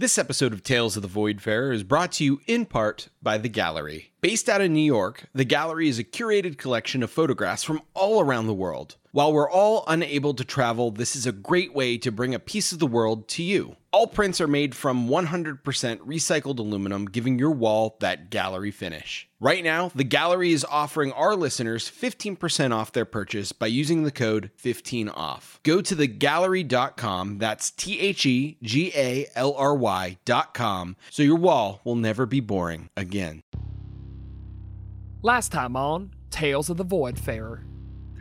This episode of Tales of the Voidfarer is brought to you in part by The Gallery. Based out of New York, The Gallery is a curated collection of photographs from all around the world. While we're all unable to travel, this is a great way to bring a piece of the world to you. All prints are made from 100% recycled aluminum, giving your wall that gallery finish. Right now, The Gallery is offering our listeners 15% off their purchase by using the code 15OFF. Go to thegallery.com, that's T H E G A L R Y.com, so your wall will never be boring again. Last time on Tales of the Voidfarer.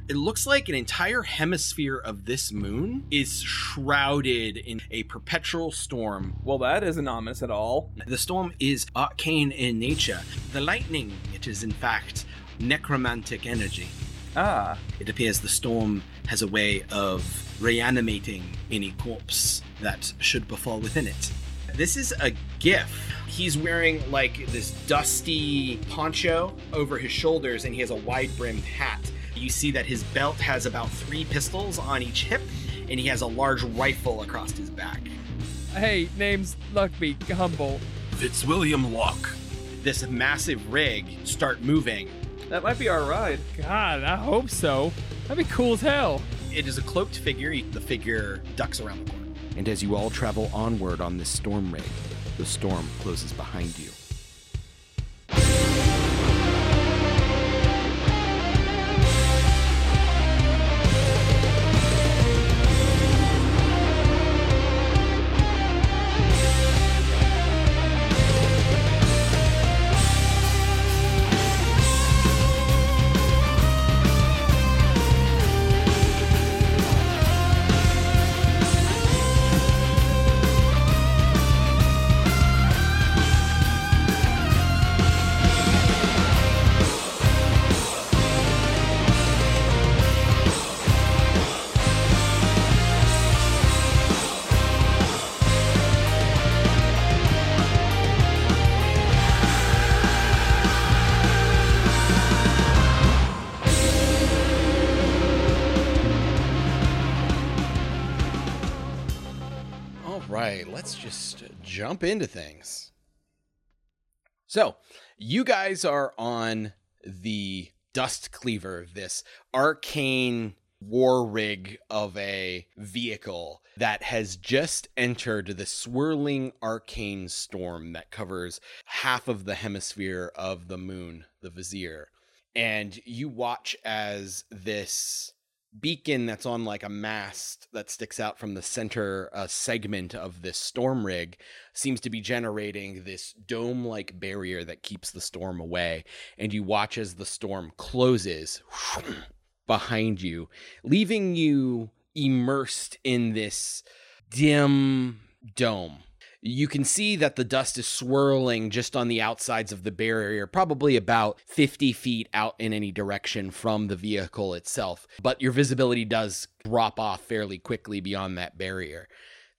It looks like an entire hemisphere of this moon is shrouded in a perpetual storm. Well, that isn't ominous at all. The storm is arcane in nature. The lightning, it is in fact necromantic energy. Ah, It appears the storm has a way of reanimating any corpse that should befall within it. This is a giff. He's wearing like this dusty poncho over his shoulders and he has a wide brimmed hat. You see that his belt has about three pistols on each hip and he has a large rifle across his back. Hey, name's Luckbeak Humble. Fitzwilliam Locke. This massive rig start moving. that might be our ride. God, I hope so. That'd be cool as hell. It is a cloaked figure. The figure ducks around the corner. And as you all travel onward on this storm rig, the storm closes behind you. Jump into things. So, you guys are on the Dust Cleaver, this arcane war rig of a vehicle that has just entered the swirling arcane storm that covers half of the hemisphere of the moon, the Vizier. And you watch as this beacon that's on like a mast that sticks out from the center uh, segment of this storm rig seems to be generating this dome like barrier that keeps the storm away. And you watch as the storm closes behind you, leaving you immersed in this dim dome. You can see that the dust is swirling just on the outsides of the barrier, probably about 50 feet out in any direction from the vehicle itself. But your visibility does drop off fairly quickly beyond that barrier.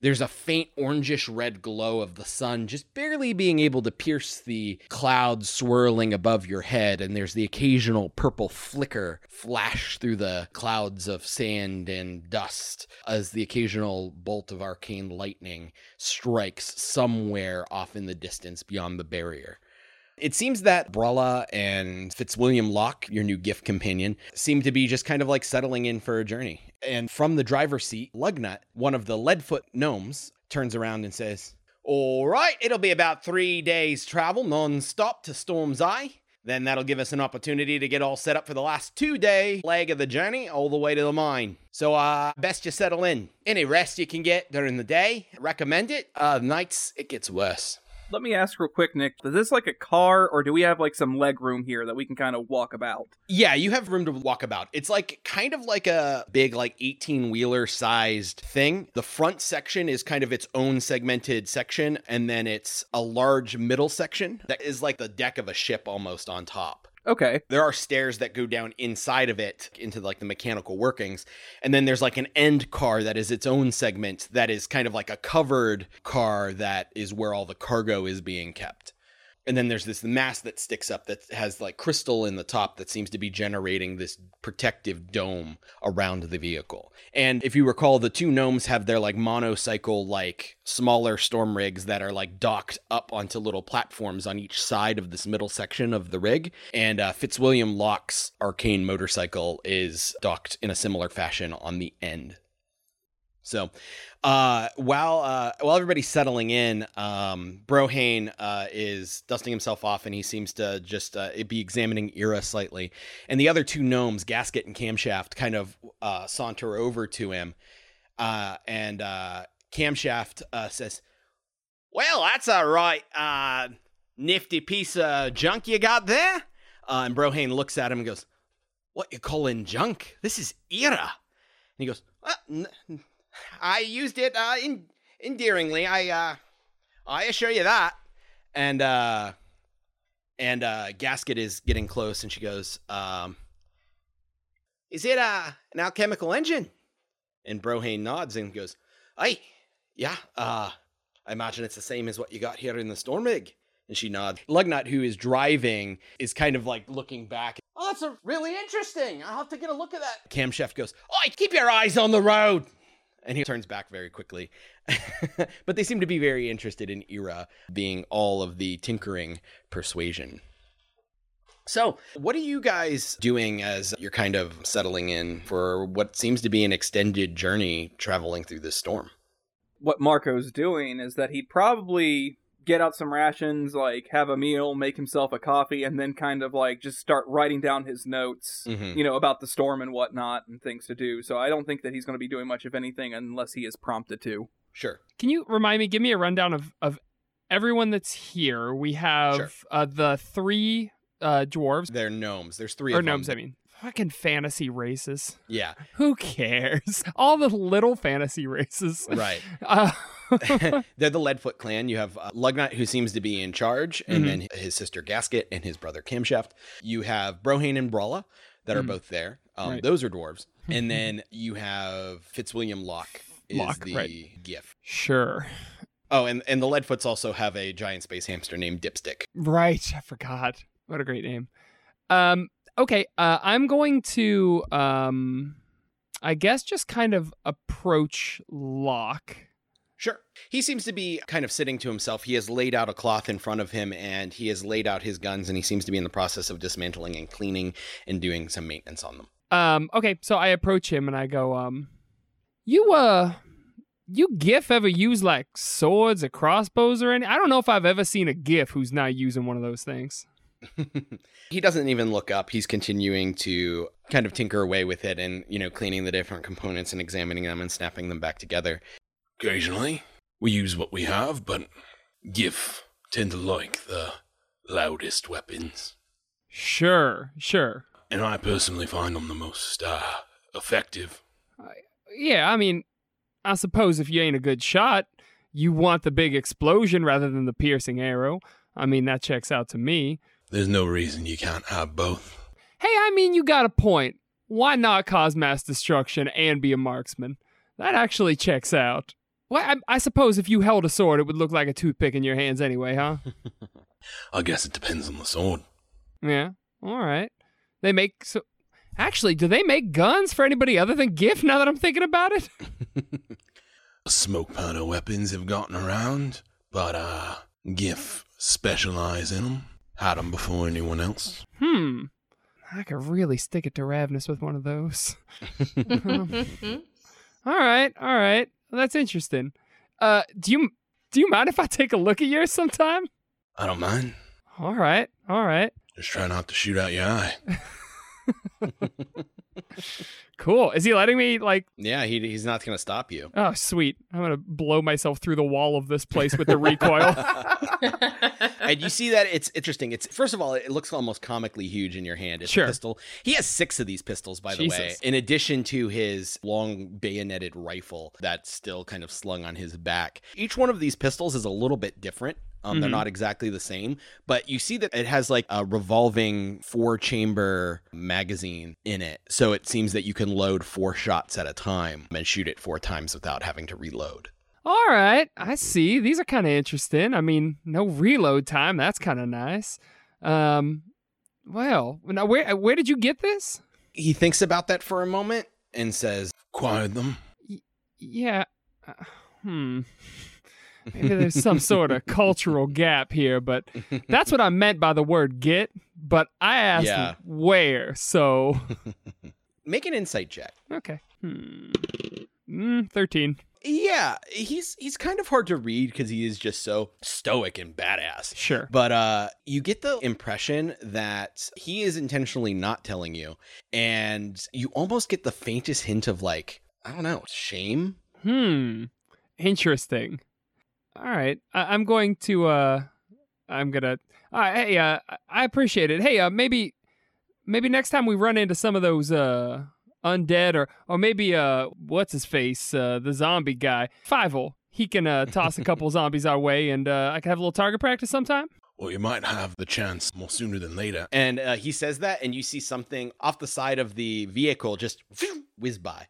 There's a faint orangish red glow of the sun just barely being able to pierce the clouds swirling above your head, and there's the occasional purple flicker flash through the clouds of sand and dust as the occasional bolt of arcane lightning strikes somewhere off in the distance beyond the barrier. It seems that Brella and Fitzwilliam Locke, your new giff companion, seem to be just kind of like settling in for a journey. And from the driver's seat, Lugnut, one of the Leadfoot gnomes, turns around and says, All right, it'll be about three days' travel non stop to Storm's Eye. Then that'll give us an opportunity to get all set up for the last two day leg of the journey all the way to the mine. So, uh, best you settle in. Any rest you can get during the day, recommend it. Uh, nights, it gets worse. Let me ask real quick, Nick. Is this like a car, or do we have like some leg room here that we can kind of walk about? Yeah, you have room to walk about. It's like kind of like a big, like 18 wheeler sized thing. The front section is kind of its own segmented section, and then it's a large middle section that is like the deck of a ship almost on top. Okay. There are stairs that go down inside of it into like the mechanical workings. And then there's like an end car that is its own segment that is kind of like a covered car that is where all the cargo is being kept. And then there's this mass that sticks up that has like crystal in the top that seems to be generating this protective dome around the vehicle. And if you recall, the two gnomes have their like monocycle, like smaller storm rigs that are like docked up onto little platforms on each side of this middle section of the rig. And uh, Fitzwilliam Locke's arcane motorcycle is docked in a similar fashion on the end. So, uh, while uh, while everybody's settling in, um, Brohane uh, is dusting himself off, and he seems to just uh, be examining Ira slightly. And the other two gnomes, Gasket and Camshaft, kind of uh, saunter over to him, uh, and Camshaft says, "Well, that's a right nifty piece of junk you got there." And Brohane looks at him and goes, "What you calling junk? This is Ira." And he goes, n- I used it uh, in, endearingly. I uh, I assure you that. And uh, and uh, Gasket is getting close, and she goes, um, "Is it uh, an alchemical engine?" And Brohane nods and goes, "Aye, yeah. Uh, I imagine it's the same as what you got here in the storm rig." And she nods. Lugnut, who is driving, is kind of like looking back. Oh, that's really interesting. I'll have to get a look at that. Camshaft goes, "Oi, keep your eyes on the road." And he turns back very quickly. but they seem to be very interested in Ira being all of the tinkering persuasion. So, what are you guys doing as you're kind of settling in for what seems to be an extended journey traveling through this storm? What Marco's doing is that he'd probably get out some rations, like have a meal, make himself a coffee, and then kind of like just start writing down his notes, Mhm. you know, about the storm and whatnot and things to do. So I don't think that he's going to be doing much of anything unless he is prompted to. Sure. Can you remind me? Give me a rundown of of everyone that's here. We have Sure. uh, the three uh, dwarves They're gnomes. There's three or of them. gnomes. I mean, fucking fantasy races. Yeah, Who cares? All the little fantasy races. right. Uh, They're the Leadfoot clan. You have uh, Lugnut, who seems to be in charge, and Mhm. then his sister Gasket and his brother Camshaft. You have Brohane and Brawla that are Mhm. both there. Um, Right. Those are dwarves. and then you have Fitzwilliam Locke is Locke, the right. giff. sure. Oh, and, and the Leadfoots also have a giant space hamster named Dipstick. Right. I forgot. What a great name. Um. Okay. Uh, I'm going to um, I guess just kind of approach Locke. Sure. He seems to be kind of sitting to himself. He has laid out a cloth in front of him and he has laid out his guns and he seems to be in the process of dismantling and cleaning and doing some maintenance on them. Um, okay, so I approach him and I go, um, you, uh, you giff ever use like swords or crossbows or any? I don't know if I've ever seen a giff who's not using one of those things. he doesn't even look up. He's continuing to kind of tinker away with it and, you know, cleaning the different components and examining them and snapping them back together. Occasionally, we use what we have, but giff tend to like the loudest weapons. Sure, sure. And I personally find them the most uh, effective. Yeah, I mean, I suppose if you ain't a good shot, you want the big explosion rather than the piercing arrow. I mean, that checks out to me. There's no reason you can't have both. Hey, I mean, you got a point. Why not cause mass destruction and be a marksman? That actually checks out. Well, I, I suppose if you held a sword, it would look like a toothpick in your hands anyway, huh? I guess it depends on the sword. yeah. All right. They make so. Actually, do they make guns for anybody other than giff? Now that I'm thinking about it. Smoke powder weapons have gotten around, but uh, giff specialize in them. Had them before anyone else. Hmm. I could really stick it to Ravnus with one of those. All right. All right. Well, that's interesting. Uh, do you do you mind if I take a look at yours sometime? I don't mind. All right. All right. Just try not to shoot out your eye. Cool. Is he letting me like? Yeah, he, he's not going to stop you. Oh, sweet. I'm gonna blow myself through the wall of this place with the recoil. and you see that it's interesting. It's first of all, it looks almost comically huge in your hand. It's Sure. a pistol. He has six of these pistols, by the way, Jesus. in addition to his long bayoneted rifle that's still kind of slung on his back. Each one of these pistols is a little bit different. Um, They're Mhm. not exactly the same, but you see that it has like a revolving four chamber magazine in it. So it seems that you can load four shots at a time and shoot it four times without having to reload. All right, I see. These are kind of interesting. I mean, no reload time. That's kind of nice. Um, well, now where where did you get this? He thinks about that for a moment and says, Acquired them. Yeah. Uh, hmm. Maybe there's some sort of cultural gap here, but that's what I meant by the word get. But I asked Yeah. where, so "Make an insight check." okay. Hmm. Mm, Thirteen. Yeah, he's he's kind of hard to read because he is just so stoic and badass. Sure. But uh you get the impression that he is intentionally not telling you and you almost get the faintest hint of like I don't know, shame. Hmm. Interesting. All right. I- I'm going to. uh I'm gonna. Uh, hey, uh, I appreciate it. Hey, uh, maybe, maybe next time we run into some of those uh undead or or maybe uh what's his face uh the zombie guy Fivel. He can uh toss a couple zombies our way, and uh I can have a little target practice sometime. Well, you might have the chance more sooner than later. And uh, he says that and you see something off the side of the vehicle just whiz by.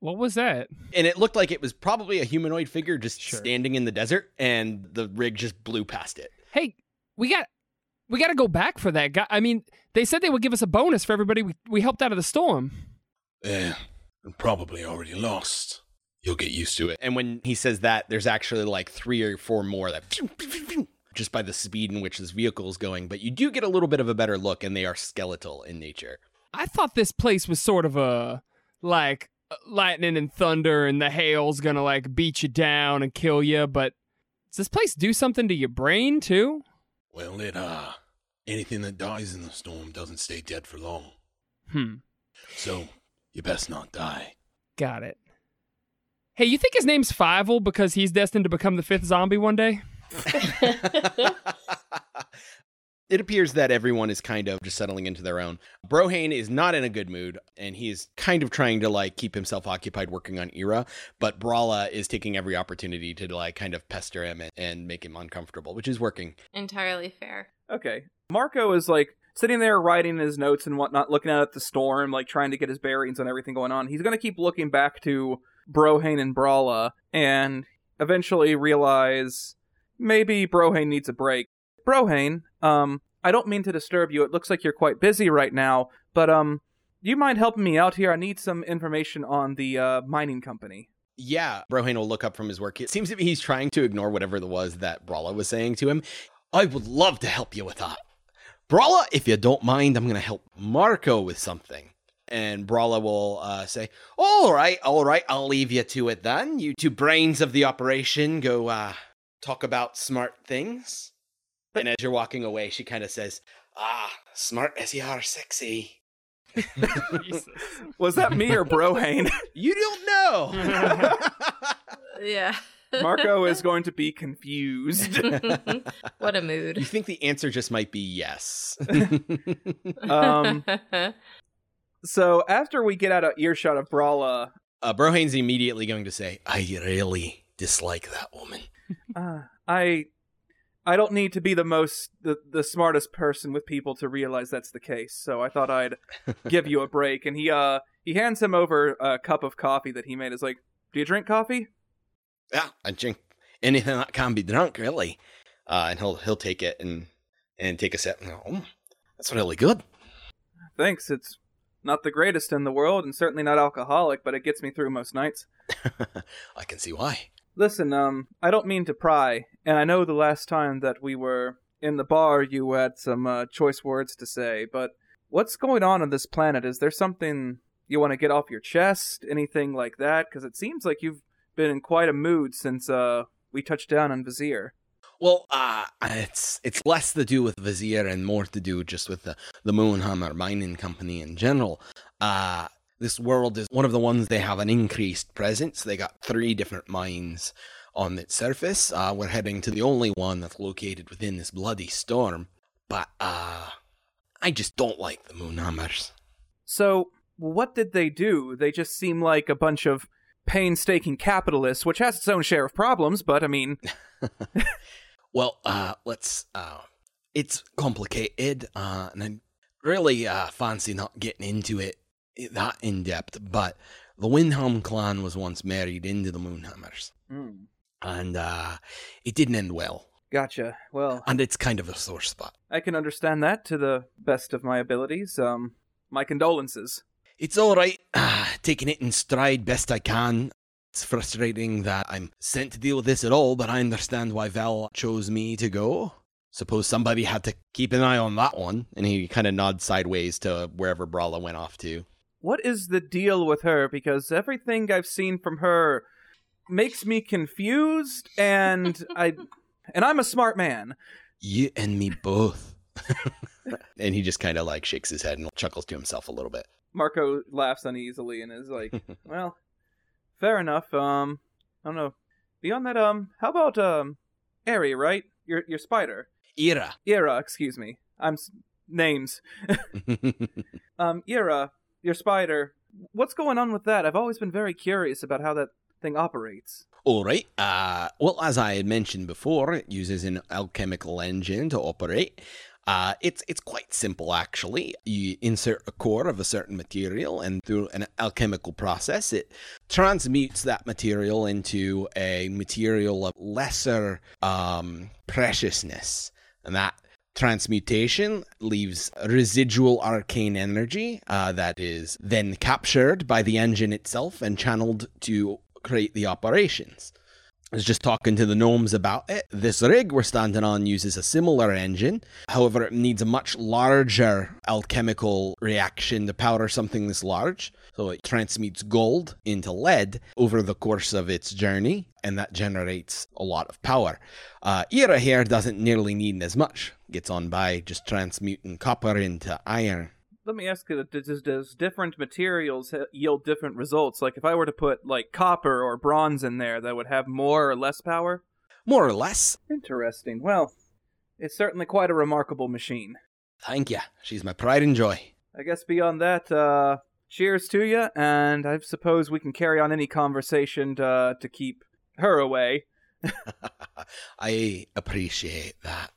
What was that? And it looked like it was probably a humanoid figure just Sure. standing in the desert and the rig just blew past it. Hey, we got. We got to go back for that guy. I mean, they said they would give us a bonus for everybody we, we helped out of the storm. Yeah, and probably already lost. You'll get used to it. And when he says that, there's actually like three or four more that just by the speed in which this vehicle is going. But you do get a little bit of a better look, and they are skeletal in nature. I thought this place was sort of a like lightning and thunder and the hail's gonna like beat you down and kill you, but does this place do something to your brain too? Well, it, uh, anything that dies in the storm doesn't stay dead for long. Hmm, So, you best not die. got it. Hey, you think his name's Fivel because he's destined to become the fifth zombie one day? it appears that everyone is kind of just settling into their own. Brohane is not in a good mood, and he is kind of trying to like keep himself occupied working on Ira. But Brawla is taking every opportunity to like kind of pester him and, and make him uncomfortable, which is working. Entirely fair. Okay. Marco is like sitting there writing his notes and whatnot, looking out at the storm, like trying to get his bearings on everything going on. He's going to keep looking back to Brohane and Brawla and eventually realize maybe Brohane needs a break. Brohane, um, I don't mean to disturb you. It looks like you're quite busy right now, but um, do you mind helping me out here? I need some information on the uh, mining company. Yeah, Brohane will look up from his work. It seems to be he's trying to ignore whatever it was that Brawla was saying to him. I would love to help you with that. Brawla, if you don't mind, I'm going to help Marco with something. And Brawla will uh, say, All right, all right, I'll leave you to it then. You two brains of the operation go uh, talk about smart things. And as you're walking away, she kind of says, Ah, smart as you are sexy. Was that me or Brohane? You don't know. Yeah. Marco is going to be confused. what a mood. You think the answer just might be yes. Um, So after we get out of earshot of Brawla, uh, Brohane's immediately going to say, I really dislike that woman. uh, I I don't need to be the most the, the smartest person with people to realize that's the case. So I thought I'd give you a break. And he uh he hands him over a cup of coffee that he made. Is like, do you drink coffee? Yeah, I drink anything that can be drunk, really. Uh, and he'll he'll take it and and take a sip and go, oh, that's really good. Thanks. It's not the greatest in the world, and certainly not alcoholic, but it gets me through most nights. I can see why. Listen, um, I don't mean to pry, and I know the last time that we were in the bar, you had some uh, choice words to say, but what's going on on this planet? Is there something you want to get off your chest? Anything like that? Because it seems like you've been in quite a mood since uh we touched down on Vizier. Well, uh, it's it's less to do with Vizier and more to do just with the the Moonhammer Mining Company in general. Uh, this world is one of the ones they have an increased presence. They got three different mines on its surface. Uh, we're heading to the only one that's located within this bloody storm. But uh, I just don't like the Moonhammers. So, what did they do? They just seem like a bunch of painstaking capitalists, which has its own share of problems, but I mean, Well, uh, let's. Uh, it's complicated, uh, and I really uh, fancy not getting into it that in depth. But the Windhelm clan was once married into the Moonhammers, Hmm. and uh, it didn't end well. Gotcha. Well, And it's kind of a sore spot. I can understand that to the best of my abilities. Um, my condolences. It's all right. Ah, taking it in stride best I can. It's frustrating that I'm sent to deal with this at all, but I understand why Val chose me to go. Suppose somebody had to keep an eye on that one. And he kind of nods sideways to wherever Brawla went off to. What is the deal with her? Because everything I've seen from her makes me confused, and I, and I'm a smart man. You and me both. And he just kind of like shakes his head and chuckles to himself a little bit. Marco laughs uneasily and is like, "Well, fair enough. Um, I don't know. Beyond that, um, how about um, Airy, right? Your your spider, Ira. Ira. Excuse me. I'm s- names. Um, Ira, your spider. What's going on with that? I've always been very curious about how that thing operates. All right. Uh, well, as I had mentioned before, it uses an alchemical engine to operate. Uh, it's it's quite simple actually. You insert a core of a certain material, and through an alchemical process, it transmutes that material into a material of lesser um, preciousness, and that transmutation leaves residual arcane energy uh, that is then captured by the engine itself and channeled to create the operations. I was just talking to the gnomes about it. This rig we're standing on uses a similar engine. However, it needs a much larger alchemical reaction to power something this large. So it transmutes gold into lead over the course of its journey, and that generates a lot of power. Uh, Ira here doesn't nearly need as much. Gets on by just transmuting copper into iron. Let me ask you: Does, does different materials yield different results? Like, if I were to put like copper or bronze in there, that would have more or less power. More or less. Interesting. Well, it's certainly quite a remarkable machine. Thank you. She's my pride and joy. I guess beyond that, uh, cheers to you, and I suppose we can carry on any conversation to, to keep her away. I appreciate that.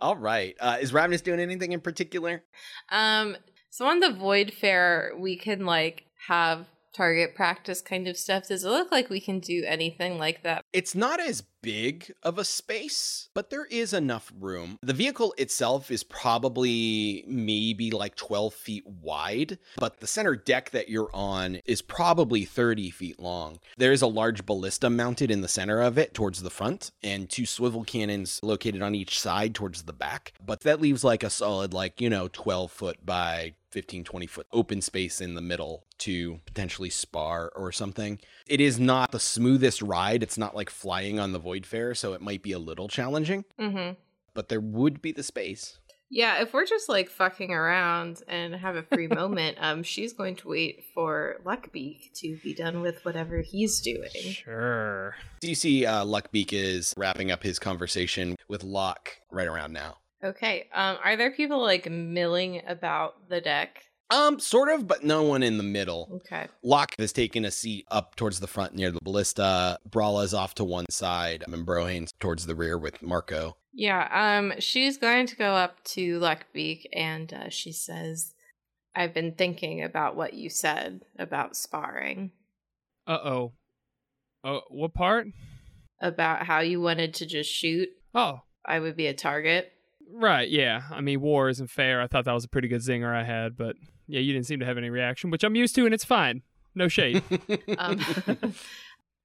All right. Uh, is Ravenous doing anything in particular? Um, so on the Void Fair, we can like have target practice kind of stuff. Does it look like we can do anything like that? It's not as big of a space, but there is enough room. The vehicle itself is probably maybe like 12 feet wide, but the center deck that you're on is probably 30 feet long. There is a large ballista mounted in the center of it towards the front, and two swivel cannons located on each side towards the back. But that leaves like a solid, like, you know, 12 foot by 15, 20 foot open space in the middle to potentially spar or something. It is not the smoothest ride. It's not like flying on the Void Fair, so it might be a little challenging, Mm-hmm. but there would be the space. Yeah, if we're just like fucking around and have a free moment, um, she's going to wait for Luckbeak to be done with whatever he's doing. Sure. Do you see uh, Luckbeak is wrapping up his conversation with Locke right around now? Okay. Um, are there people like milling about the deck? Um, sort of, but no one in the middle. Okay. Locke has taken a seat up towards the front near the ballista. Brawla's off to one side, and Brohane's towards the rear with Marco. Yeah. Um, she's going to go up to Luckbeak and uh, she says, "I've been thinking about what you said about sparring, Uh oh. Oh, what part? about how you wanted to just shoot. Oh, I would be a target." Right. Yeah. I mean, war isn't fair. I thought that was a pretty good zinger I had, but yeah, you didn't seem to have any reaction, which I'm used to, and it's fine. No shade. Um,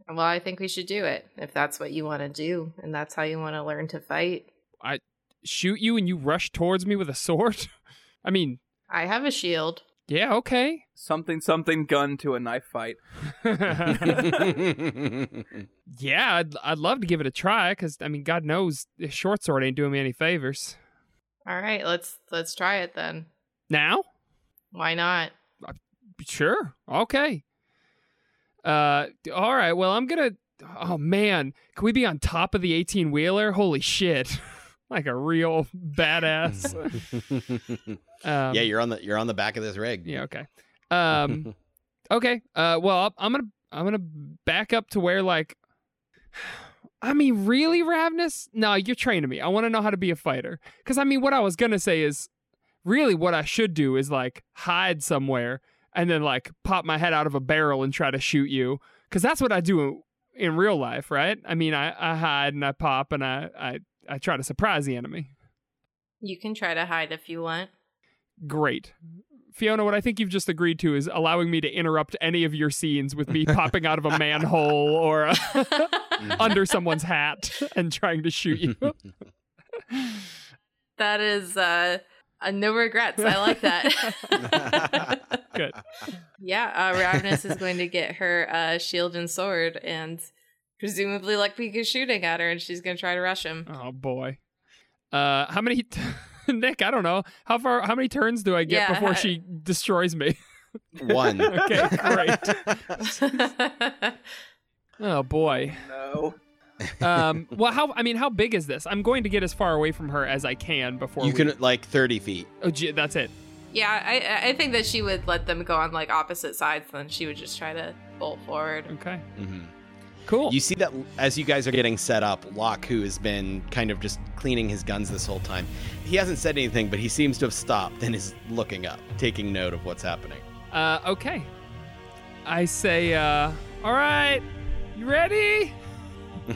well, I think we should do it if that's what you want to do and that's how you want to learn to fight. I shoot you and you rush towards me with a sword? I mean, I have a shield. Yeah, okay. Something, something, gun to a knife fight. yeah, I'd, I'd love to give it a try because, I mean, God knows this short sword ain't doing me any favors. All right, let's let's try it then. Now? Why not? Sure. Okay. Uh, all right. Well, I'm gonna. Oh man, can we be on top of the 18 wheeler? Holy shit! like a real badass. Um, yeah, you're on the you're on the back of this rig. yeah. Okay. Um. okay. Uh. Well, I'm gonna I'm gonna back up to where like. I mean, really, Ravenous? No, you're training me. I want to know how to be a fighter. Because I mean, what I was gonna say is, really, what I should do is like hide somewhere and then like pop my head out of a barrel and try to shoot you because that's what I do in real life, right? I mean, I, I hide and I pop and I, I I try to surprise the enemy. You can try to hide if you want. Great. Fiona, what I think you've just agreed to is allowing me to interrupt any of your scenes with me popping out of a manhole or uh, under someone's hat and trying to shoot you. That is uh, uh no regrets. I like that. Good. Yeah, uh, Ravenous is going to get her uh, shield and sword, and presumably Luckbeak is shooting at her, and she's going to try to rush him. Oh boy. Uh, how many? Nick, I don't know. How far? How many turns do I get Yeah, before ha- she destroys me? One. Okay, great. Oh boy. No. Um. Well, how? I mean, how big is this? I'm going to get as far away from her as I can before you we- can like 30 feet. Oh, gee, that's it. yeah, I, I think that she would let them go on like opposite sides, then she would just try to bolt forward. Okay. hmm Cool. You see that as you guys are getting set up, Locke, who has been kind of just cleaning his guns this whole time, he hasn't said anything, but he seems to have stopped and is looking up, taking note of what's happening. Uh. Okay. I say. Uh. All right. You ready?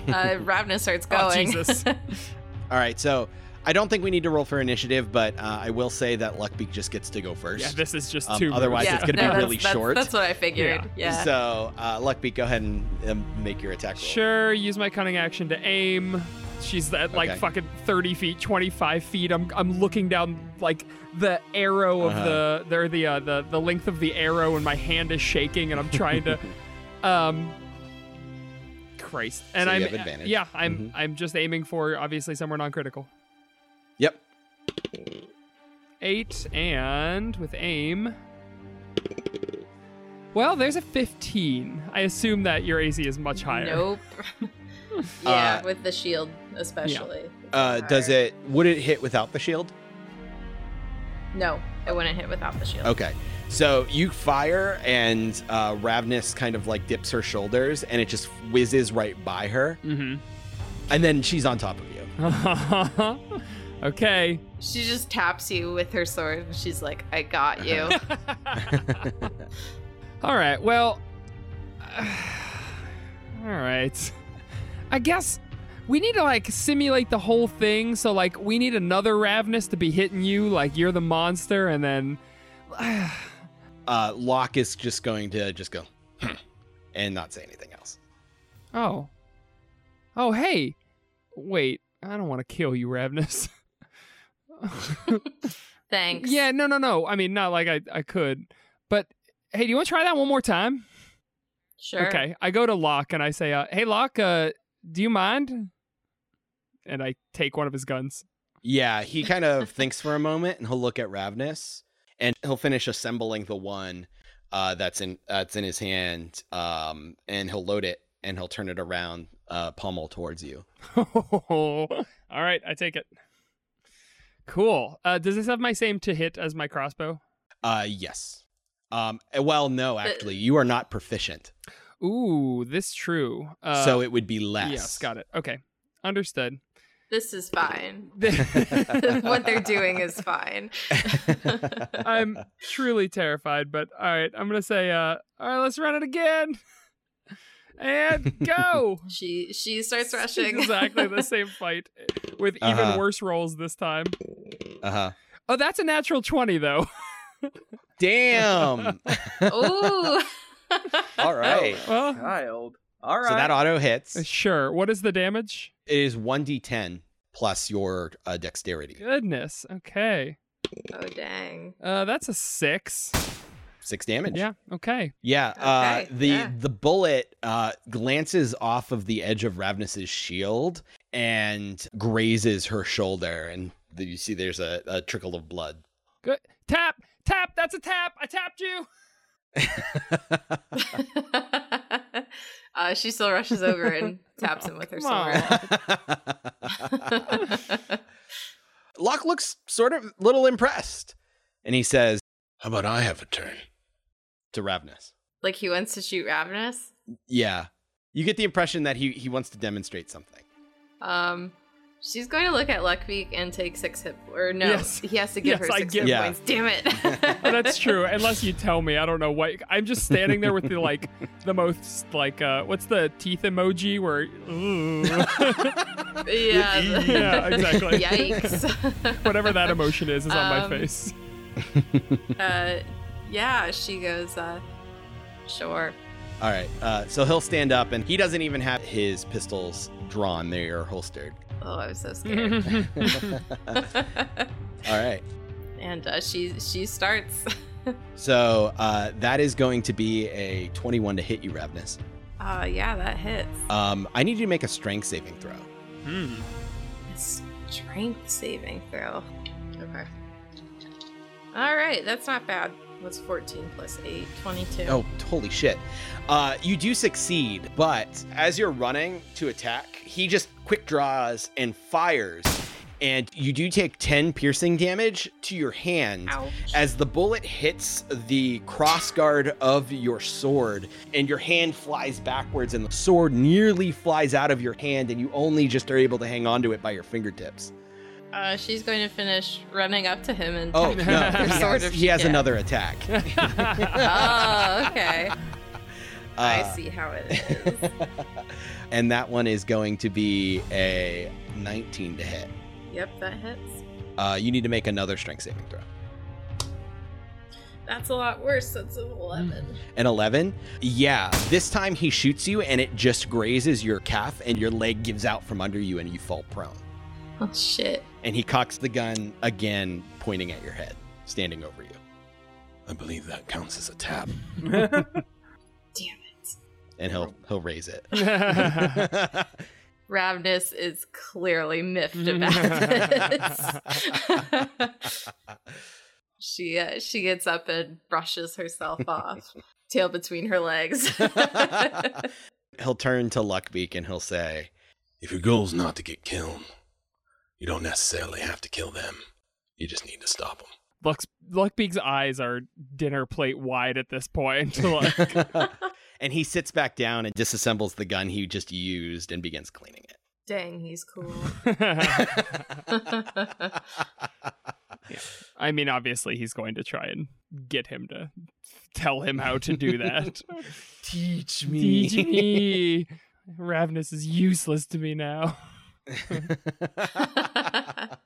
Uh, Ravenous starts Oh, going. Jesus. All right, so I don't think we need to roll for initiative, but uh, I will say that Luckbeak just gets to go first. Yeah. This is just Um, too. otherwise rude. it's gonna be really that's- short. That's what I figured. Yeah. So, uh, Luckbeak, go ahead and um, make your attack roll. Sure, use my cunning action to aim. She's at like Okay. fucking 30 feet, 25 feet. I'm I'm looking down like the arrow of Uh-huh. the they're the uh, the the length of the arrow and my hand is shaking and I'm trying to um Christ. And So you I'm have advantage. yeah, I'm Mhm. I'm just aiming for obviously somewhere non-critical. Yep. 8 and with aim Well, there's a 15. I assume that your AC is much higher. Nope. yeah, Uh, with the shield especially. Uh, does it? Would it hit without the shield? No, it wouldn't hit without the shield. Okay. So you fire, and uh, Ravnus kind of like dips her shoulders, and it just whizzes right by her, Mhm. and then she's on top of you. okay. She just taps you with her sword and she's like, I got you. All right. Well, all right. I guess we need to like simulate the whole thing. So like we need another Ravenous to be hitting you like you're the monster, and then uh, Locke is just going to just go "Hmm," and not say anything else. oh, oh hey, wait. I don't want to kill you, Ravenous. Thanks. yeah, no, no, no. I mean, not like I I could, but hey, do you want to try that one more time? Sure. Okay, I go to Locke and I say, uh, "Hey, Locke, uh, do you mind?" And I take one of his guns. Yeah, he kind of thinks for a moment, and he'll look at Ravnus, and he'll finish assembling the one uh, that's in that's in his hand, um, and he'll load it, and he'll turn it around, uh, pommel towards you. All right, I take it. Cool. Uh, does this have my same to hit as my crossbow? Uh, yes. Um, eh, well, no, actually, you are not proficient, Ooh, this true. Uh, so it would be less. yes, got it. Okay, understood. This is fine. what they're doing is fine. I'm truly terrified, but all right, I'm gonna say, uh, all right, let's run it again, and go. she she starts rushing. exactly the same fight with even Uh-huh. worse rolls this time. Uh huh. Oh, that's a natural twenty though. Damn. Ooh. All right. Well, Child. All right. So that auto hits. sure. What is the damage? It is one d10 plus your uh, dexterity. Goodness. Okay. oh dang. Uh, that's a six. Six damage. Yeah. Okay. Yeah, uh, Okay, the yeah. the bullet uh, glances off of the edge of Ravnus's shield and grazes her shoulder, and the, you see there's a, a trickle of blood. Good. Tap. Tap. That's a tap. I tapped you. uh, she still rushes over and taps him with her sword. Locke looks sort of little impressed, and he says, "How about I have a turn?" To Ravnus. like he wants to shoot Ravenous. Yeah, you get the impression that he he wants to demonstrate something. Um, She's going to look at Luckbeak and take six hit or no, Yes. he has to give Yes, her I six give- hit Yeah. points. Damn it. Oh, that's true. Unless you tell me, I don't know what. I'm just standing there with the like the most like uh what's the teeth emoji where ooh. yeah. Yeah, exactly. Yikes. whatever that emotion is is on my Um, face. uh, yeah, she goes, uh, sure. All right. Uh, so he'll stand up, and he doesn't even have his pistols drawn. They are holstered. Oh, I was so scared. All right. and uh, she she starts. So uh, that is going to be a 21 to hit you, Ravnus. Uh, yeah, that hits. Um, I need you to make a strength saving throw. Hmm. Strength saving throw. Okay. All right, that's not bad. What's 14 plus 8? 22. Oh, holy shit. Uh, you do succeed, but as you're running to attack, he just quick draws and fires. And you do take 10 piercing damage to your hand Ouch. as the bullet hits the crossguard of your sword and your hand flies backwards and the sword nearly flies out of your hand and you only just are able to hang on to it by your fingertips. Uh, she's going to finish running up to him and Oh, no. her he sword has, he she has another attack. Oh, okay. I Uh, see how it is. and that one is going to be a 19 to hit. yep, that hits. Uh, you need to make another strength saving throw. That's a lot worse. That's an 11. An 11? Yeah, this time he shoots you and it just grazes your calf and your leg gives out from under you and you fall prone. Oh, shit. And he cocks the gun again, pointing at your head, standing over you. I believe that counts as a tap. Damn it. And he'll he'll raise it. Ravnus is clearly miffed about this. she uh, she gets up and brushes herself off, tail between her legs. he'll turn to Luckbeak and he'll say, If your goal's not to get killed, you don't necessarily have to kill them. You just need to stop them. Luck's, Luckbeak's eyes are dinner plate wide at this point. like, and he sits back down and disassembles the gun he just used and begins cleaning it. Dang, he's cool. yeah. I mean, obviously, he's going to try and get him to tell him how to do that. Teach me. Teach me. Ravnus is useless to me now.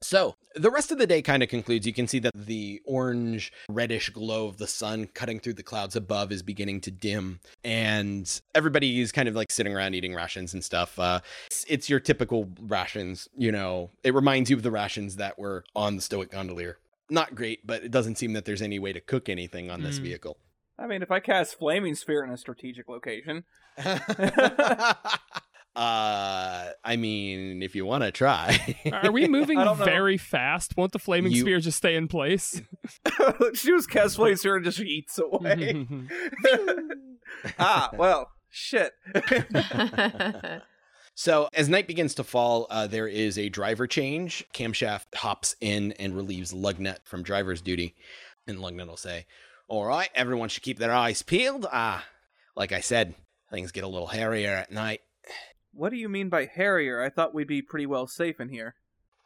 So, the rest of the day kind of concludes. You can see that the orange reddish glow of the sun cutting through the clouds above is beginning to dim, and everybody is kind of like sitting around eating rations and stuff. Uh, it's, it's your typical rations, you know, it reminds you of the rations that were on the Stoic Gondolier. Not great, but it doesn't seem that there's any way to cook anything on this Mm. vehicle. I mean, if I cast Flaming Sphere in a strategic location, uh, I mean, if you want to try. Are we moving I know. very fast? Won't the flaming You- sphere just stay in place? she just casts Flaming Sphere and just eats away. ah, well, shit. So, as night begins to fall, uh, there is a driver change. Camshaft hops in and relieves Lugnut from driver's duty. And Lugnut will say, All right, everyone should keep their eyes peeled. Ah, like I said, things get a little hairier at night. What do you mean by hairier? I thought we'd be pretty well safe in here.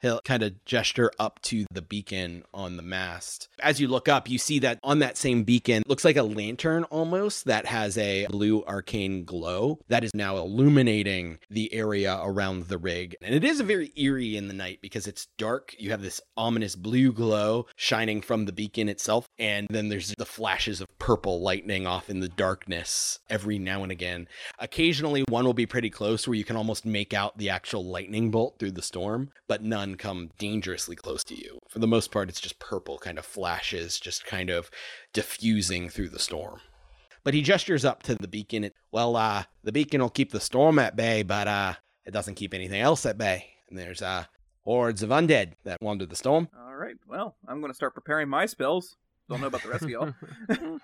He'll kind of gesture up to the beacon on the mast. As you look up, you see that on that same beacon looks like a lantern almost that has a blue arcane glow that is now illuminating the area around the rig. And it is a very eerie in the night because it's dark. You have this ominous blue glow shining from the beacon itself. And then there's the flashes of purple lightning off in the darkness every now and again. Occasionally, one will be pretty close where you can almost make out the actual lightning bolt through the storm, but none come dangerously close to you. For the most part, it's just purple kind of flashes, just kind of diffusing through the storm. But he gestures up to the beacon. Well, uh, the beacon will keep the storm at bay, but uh, it doesn't keep anything else at bay. And there's uh, hordes of undead that wander the storm. All right, well, I'm going to start preparing my spells. Don't know about the rest of y'all.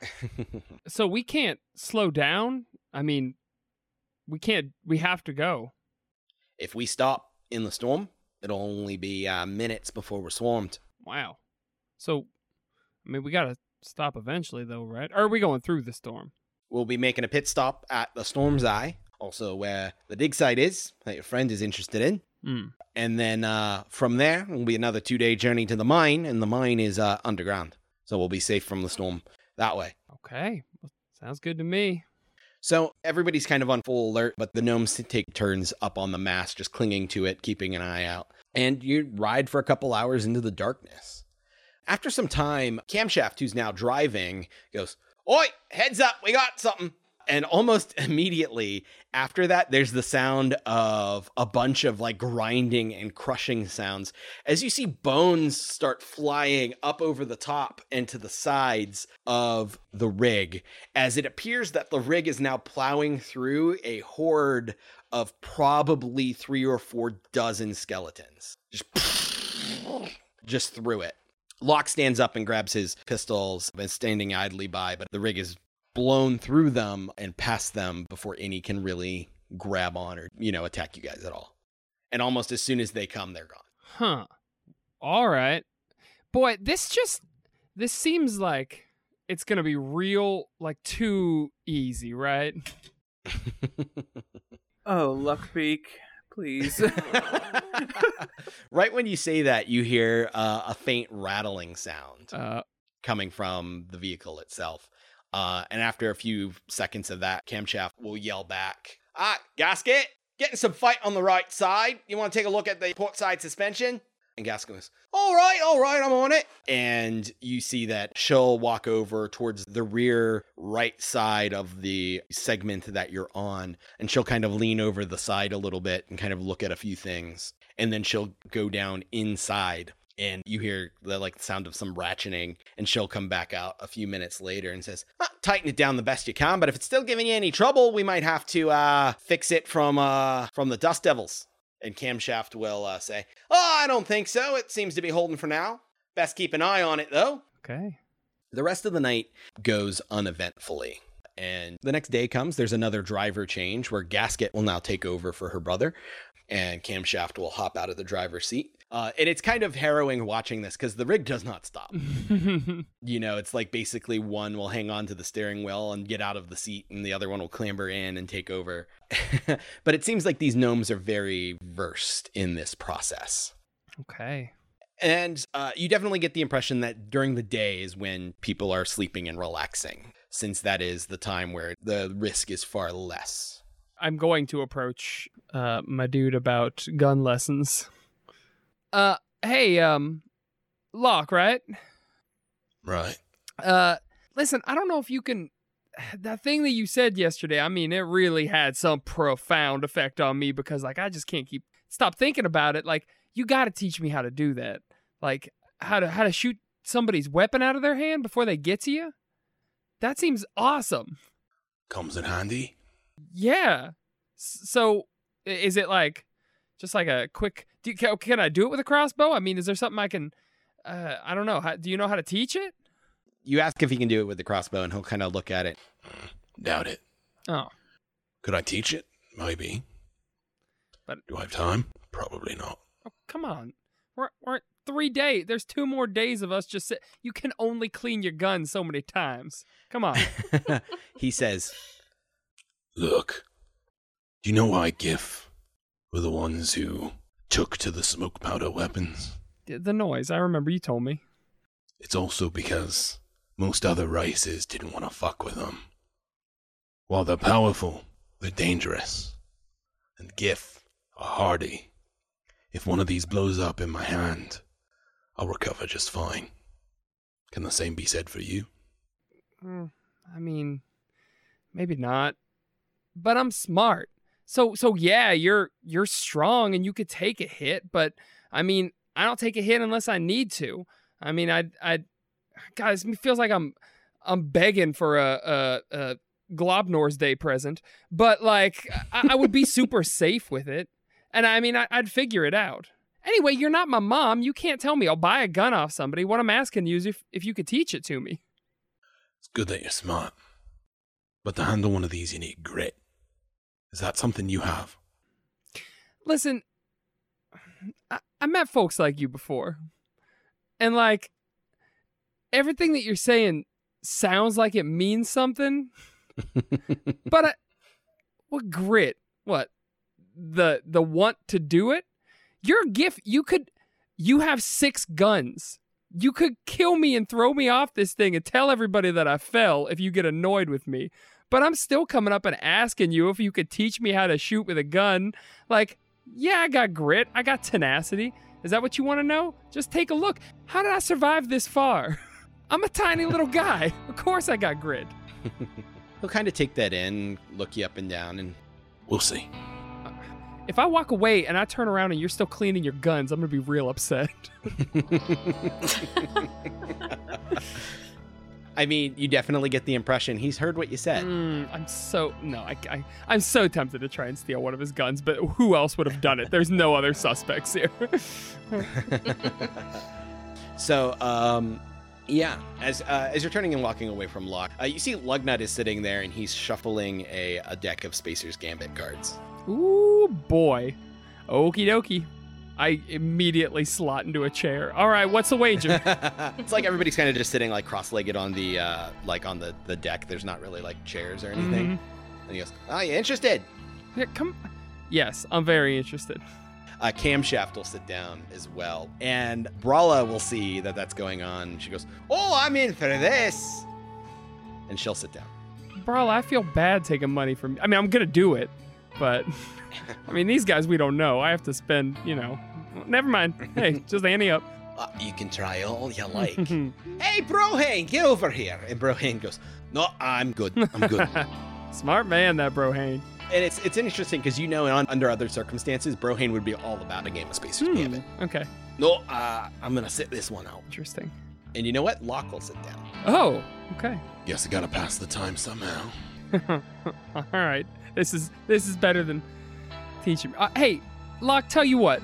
so we can't slow down? I mean, we can't, we have to go. if we stop in the storm, it'll only be uh, minutes before we're swarmed. Wow. So, I mean, we got to stop eventually, though, right? Or are we going through the storm? We'll be making a pit stop at the Storm's Eye, also where the dig site is that your friend is interested in. Mm. And then uh, from there, it'll be another two day journey to the mine, and the mine is uh, underground. So we'll be safe from the storm that way. Okay. Well, sounds good to me. So everybody's kind of on full alert, but the gnomes take turns up on the mast, just clinging to it, keeping an eye out. And you ride for a couple hours into the darkness. After some time, Camshaft, who's now driving, goes, Oi, heads up, we got something. And almost immediately after that, there's the sound of a bunch of like grinding and crushing sounds as you see bones start flying up over the top and to the sides of the rig, as it appears that the rig is now plowing through a horde of probably three or four dozen skeletons. Just, just through it. Locke stands up and grabs his pistols and standing idly by, but the rig is blown through them and past them before any can really grab on or, you know, attack you guys at all. And almost as soon as they come, they're gone. Huh. All right. Boy, this just this seems like it's going to be real like too easy, right? Oh, luck, Luckbeak, please. right when you say that, you hear uh, a faint rattling sound Uh coming from the vehicle itself. Uh, and after a few seconds of that, Camshaft will yell back, Ah, Gasket, getting some fight on the right side. You want to take a look at the port side suspension? And Gasket goes, All right, all right, I'm on it. And you see that she'll walk over towards the rear right side of the segment that you're on. And she'll kind of lean over the side a little bit and kind of look at a few things. And then she'll go down inside and you hear the like sound of some ratcheting and she'll come back out a few minutes later and says ah, tighten it down the best you can but if it's still giving you any trouble we might have to uh fix it from uh from the dust devils and camshaft will uh, say oh i don't think so it seems to be holding for now best keep an eye on it though okay. the rest of the night goes uneventfully. And the next day comes, there's another driver change where Gasket will now take over for her brother, and Camshaft will hop out of the driver's seat. Uh, and it's kind of harrowing watching this because the rig does not stop. You know, it's like basically one will hang on to the steering wheel and get out of the seat, and the other one will clamber in and take over. but it seems like these gnomes are very versed in this process. okay. And uh, you definitely get the impression that during the day is when people are sleeping and relaxing, since that is the time where the risk is far less. I'm going to approach uh my dude about gun lessons. Uh hey, um Locke, right? Right. Uh listen, I don't know if you can that thing that you said yesterday, I mean, it really had some profound effect on me because like I just can't keep stop thinking about it. Like you got to teach me how to do that. Like how to how to shoot somebody's weapon out of their hand before they get to you. That seems awesome. Comes in handy. Yeah. So is it like just like a quick do you, can, can I do it with a crossbow? I mean, is there something I can uh I don't know. How, do you know how to teach it? You ask if he can do it with the crossbow, and he'll kind of look at it. Doubt it. Oh. Could I teach it? Maybe. But- do I have time? Probably not. Oh, come on. We're we're three days. There's two more days of us just sit. You can only clean your gun so many times. Come on. he says, Look, do you know why giff were the ones who took to the smoke powder weapons? the the noise. I remember you told me. It's also because most other races didn't want to fuck with them. While they're powerful, they're dangerous. And giff are hardy. If one of these blows up in my hand, I'll recover just fine. Can the same be said for you? Mm, I mean, maybe not. But I'm smart. So so yeah, you're you're strong and you could take a hit, but I mean, I don't take a hit unless I need to. I mean, I I guys, it feels like I'm I'm begging for a a, a Globnor's Day present, but like I, I would be super safe with it, and I mean, I, I'd figure it out. Anyway, you're not my mom. You can't tell me I'll buy a gun off somebody. What I'm asking you is if if you could teach it to me. It's good that you're smart. But to handle one of these, you need grit. Is that something you have? listen, I, I met folks like you before, and like everything that you're saying sounds like it means something, but I, what grit? What the the want to do it? Your gift, you could, you have six guns. You could kill me and throw me off this thing and tell everybody that I fell if you get annoyed with me. But I'm still coming up and asking you if you could teach me how to shoot with a gun. Like, yeah, I got grit, I got tenacity. Is that what you want to know? Just take a look. How did I survive this far? I'm a tiny little guy. Of course I got grit. He'll kind of take that in, look you up and down, and We'll see. If I walk away and I turn around and you're still cleaning your guns, I'm gonna be real upset. I mean, you definitely get the impression he's heard what you said. Mm, I'm so no, I, I I'm so tempted to try and steal one of his guns, but who else would have done it? There's no other suspects here. so, um, yeah, as uh, as you're turning and walking away from Locke, uh, you see Lugnut is sitting there and he's shuffling a, a deck of Spacer's Gambit cards. Ooh boy, okie dokie. I immediately slot into a chair. All right, what's the wager? it's like everybody's kind of just sitting like cross-legged on the uh, like on the the deck. There's not really like chairs or anything. Mhm. And he goes, "Oh, you interested?" Yeah, come. Yes, I'm very interested. Uh, Camshaft will sit down as well, and Brawla will see that that's going on. She goes, "Oh, I'm in for this," and she'll sit down. Bro, I feel bad taking money from. I mean, I'm gonna do it, but I mean, these guys we don't know. I have to spend, you know. Never mind. Hey, just ante up. Uh, you can try all you like. hey, Brohane, get over here. And Brohane goes, "No, I'm good. I'm good." Smart man, that Brohane. and it's it's interesting because you know, on, under other circumstances, Brohane would be all about a game of Space Hmm. Okay, No, uh, I'm gonna sit this one out. interesting. And you know what? Locke will sit down. Oh, okay. Guess I gotta pass the time somehow. All right. This is this is better than teaching. Uh, hey, Locke, tell you what.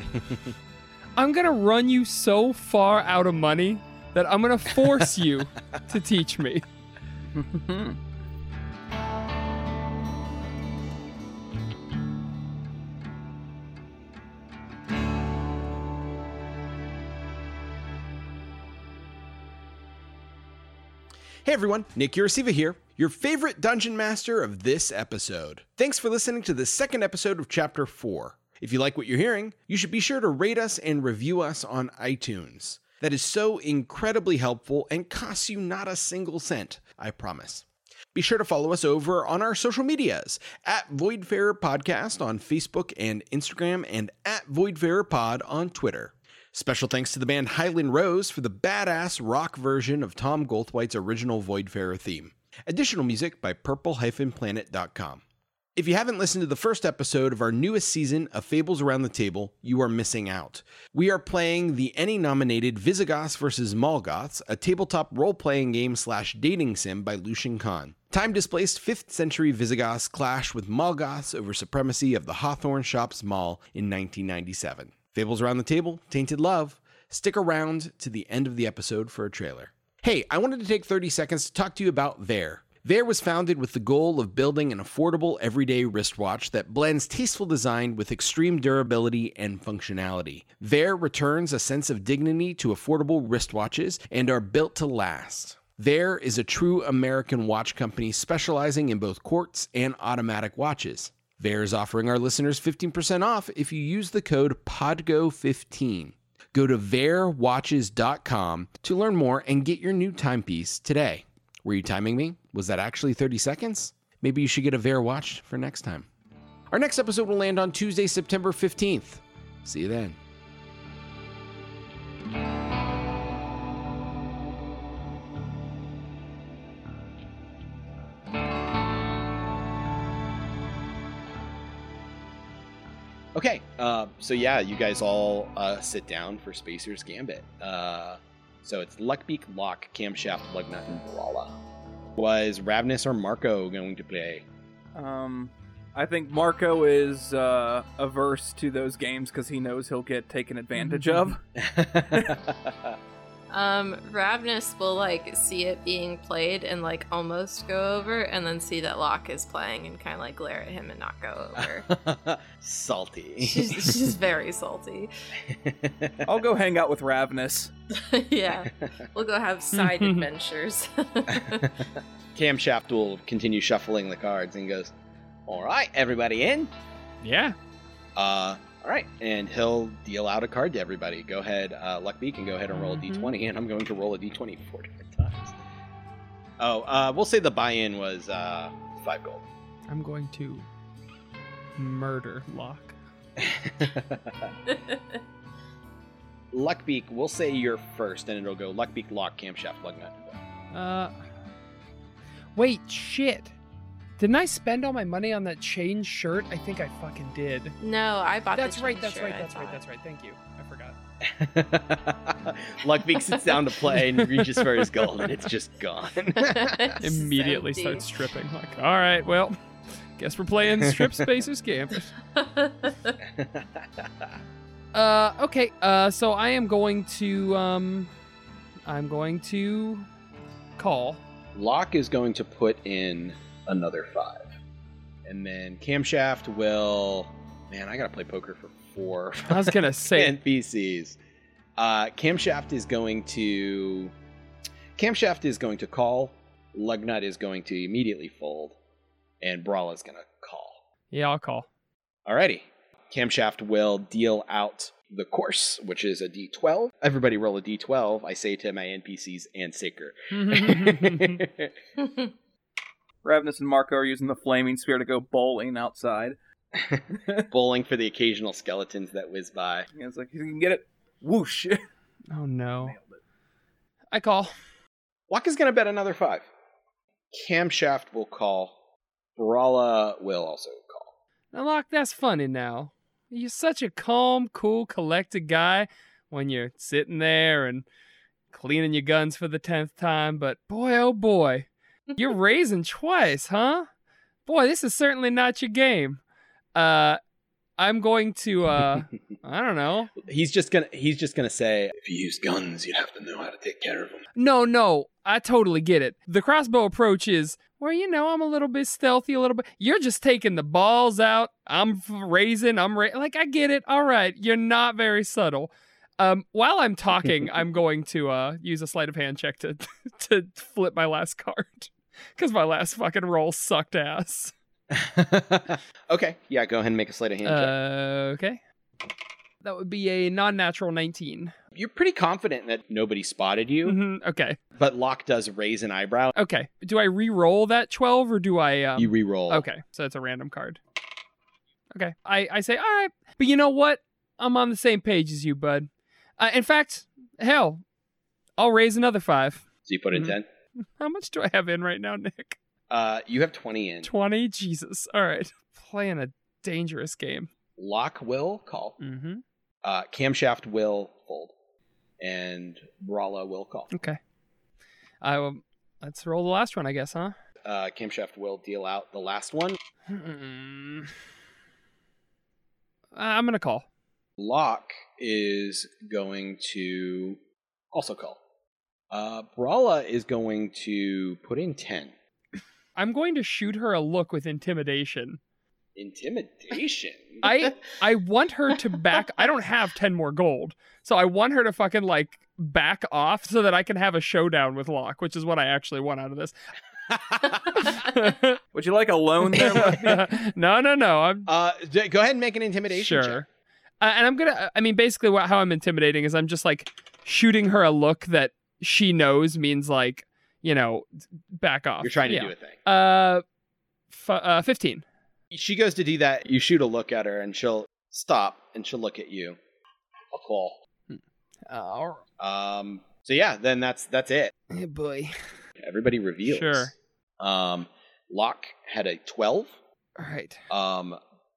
I'm gonna run you so far out of money that I'm gonna force you to teach me. Hey everyone, Nick Urasiva here, your favorite dungeon master of this episode. Thanks for listening to the second episode of Chapter 4. If you like what you're hearing, you should be sure to rate us and review us on iTunes. That is so incredibly helpful and costs you not a single cent, I promise. Be sure to follow us over on our social medias at Voidfarer Podcast on Facebook and Instagram and at Voidfarer Pod on Twitter. Special thanks to the band Highland Rose for the badass rock version of Tom Goldthwait's original Voidfarer theme. Additional music by purple-planet.com. If you haven't listened to the first episode of our newest season of Fables Around the Table, you are missing out. We are playing the Emmy nominated Visigoths vs. Mall Goths, a tabletop role playing game slash dating sim by Lucian Kahn. Time displaced 5th century Visigoths clash with Mall Goths over supremacy of the Hawthorne Shops Mall in 1997. Fables Around the Table, Tainted Love. Stick around to the end of the episode for a trailer. Hey, I wanted to take 30 seconds to talk to you about Vaer. Vaer was founded with the goal of building an affordable everyday wristwatch that blends tasteful design with extreme durability and functionality. Vaer returns a sense of dignity to affordable wristwatches and are built to last. Vaer is a true American watch company specializing in both quartz and automatic watches. Vaer is offering our listeners 15% off if you use the code PODGO15. Go to vaerwatches.com to learn more and get your new timepiece today. Were you timing me? Was that actually 30 seconds? Maybe you should get a Vaer watch for next time. Our next episode will land on Tuesday, September 15th. See you then. Uh, so yeah, you guys all uh, sit down for Spacer's Gambit. Uh, so it's Luckbeak, Locke, Camshaft, Lugnut, and Brawla. Was Ravnus or Marco going to play? Um, I think Marco is uh, averse to those games because he knows he'll get taken advantage of. Um, Ravnus will like see it being played and like almost go over, and then see that Locke is playing and kind of like glare at him and not go over. Salty. she's, she's very salty. I'll go hang out with Ravnus. yeah, we'll go have side adventures. Camshaft will continue shuffling the cards and goes, All right, everybody in? Yeah. Uh, All right, and he'll deal out a card to everybody. Go ahead, uh, Luckbeak, can go ahead and roll a Mhm. d20, and I'm going to roll a d20 four different times. Oh, uh, we'll say the buy-in was uh, five gold. I'm going to murder Locke. Luckbeak, we'll say you're first, and it'll go Luckbeak, Locke, Camshaft, Lugnut. Uh, wait, shit. Didn't I spend all my money on that chain shirt? I think I fucking did. no, I bought. That's the right. That's shirt, right. I That's right. That's right. Thank you. I forgot. Luckbeak sits down to play and reaches for his gold, and it's just gone. It's Immediately empty. starts stripping. Like, all right, well, guess we're playing Strip Spacers Campus. Uh, okay. Uh, so I am going to um, I'm going to call. Locke is going to put in another five. And then Camshaft will. Man, I gotta play poker for four I was gonna say NPCs. Uh, Camshaft is going to. Camshaft is going to call. Lugnut is going to immediately fold. And Brawl is gonna call. Yeah, I'll call. Alrighty. Camshaft will deal out the course, which is a d12. Everybody roll a d12. I say to my NPCs and Saker. Ravnus and Marco are using the flaming spear to go bowling outside. Bowling for the occasional skeletons that whiz by. And it's like, you can get it. Whoosh. oh no. I call. Locke is going to bet another five. Camshaft will call. Brawla will also call. Now, Locke, that's funny now. You're such a calm, cool, collected guy when you're sitting there and cleaning your guns for the tenth time, but boy, oh boy, you're raising twice, huh? Boy, this is certainly not your game. Uh, I'm going to, uh, I don't know. He's just gonna. He's just gonna say, "If you use guns, you'd have to know how to take care of them." No, no, I totally get it. The crossbow approach is where you know I'm a little bit stealthy, a little bit. You're just taking the balls out. I'm raising. I'm ra- like I get it. All right, you're not very subtle. Um, while I'm talking, I'm going to uh use a sleight of hand check to to flip my last card because my last fucking roll sucked ass. okay, yeah, go ahead and make a sleight of hand check. Uh, okay, that would be a non-natural 19. You're pretty confident that nobody spotted you, Mhm, Okay, but Locke does raise an eyebrow. okay. Do I re-roll that 12 or do I? Um, you re-roll. Okay, so it's a random card. Okay, I, I say, all right, but you know what? I'm on the same page as you, bud. Uh, in fact, hell, I'll raise another five. So you put in Mhm. ten. How much do I have in right now, Nick? Uh, you have twenty in. 20? Jesus. All right, playing a dangerous game. Locke will call. Mm-hmm. Uh, Camshaft will fold, and Brawla will call. Okay. I will. Let's roll the last one, I guess, huh? Uh, Camshaft will deal out the last one. Hmm. Uh, I'm gonna call. Locke is going to also call. Uh, Brawla is going to put in 10. I'm going to shoot her a look with intimidation. Intimidation? I I want her to back. I don't have ten more gold, so I want her to fucking like back off so that I can have a showdown with Locke, which is what I actually want out of this. Would you like a loan there? No, no, no. I'm uh, d- go ahead and make an intimidation sure. check. Uh, and I'm gonna. I mean, basically, what, how I'm intimidating is I'm just like shooting her a look that she knows means like you know back off. You're trying to Yeah. do a thing. Uh, f- uh, fifteen. She goes to do that. You shoot a look at her, and she'll stop, and she'll look at you. I'll call. Oh, Um, so yeah, then that's that's it. hey boy. Everybody reveals. Sure. Um, Locke had a 12. All right. Um,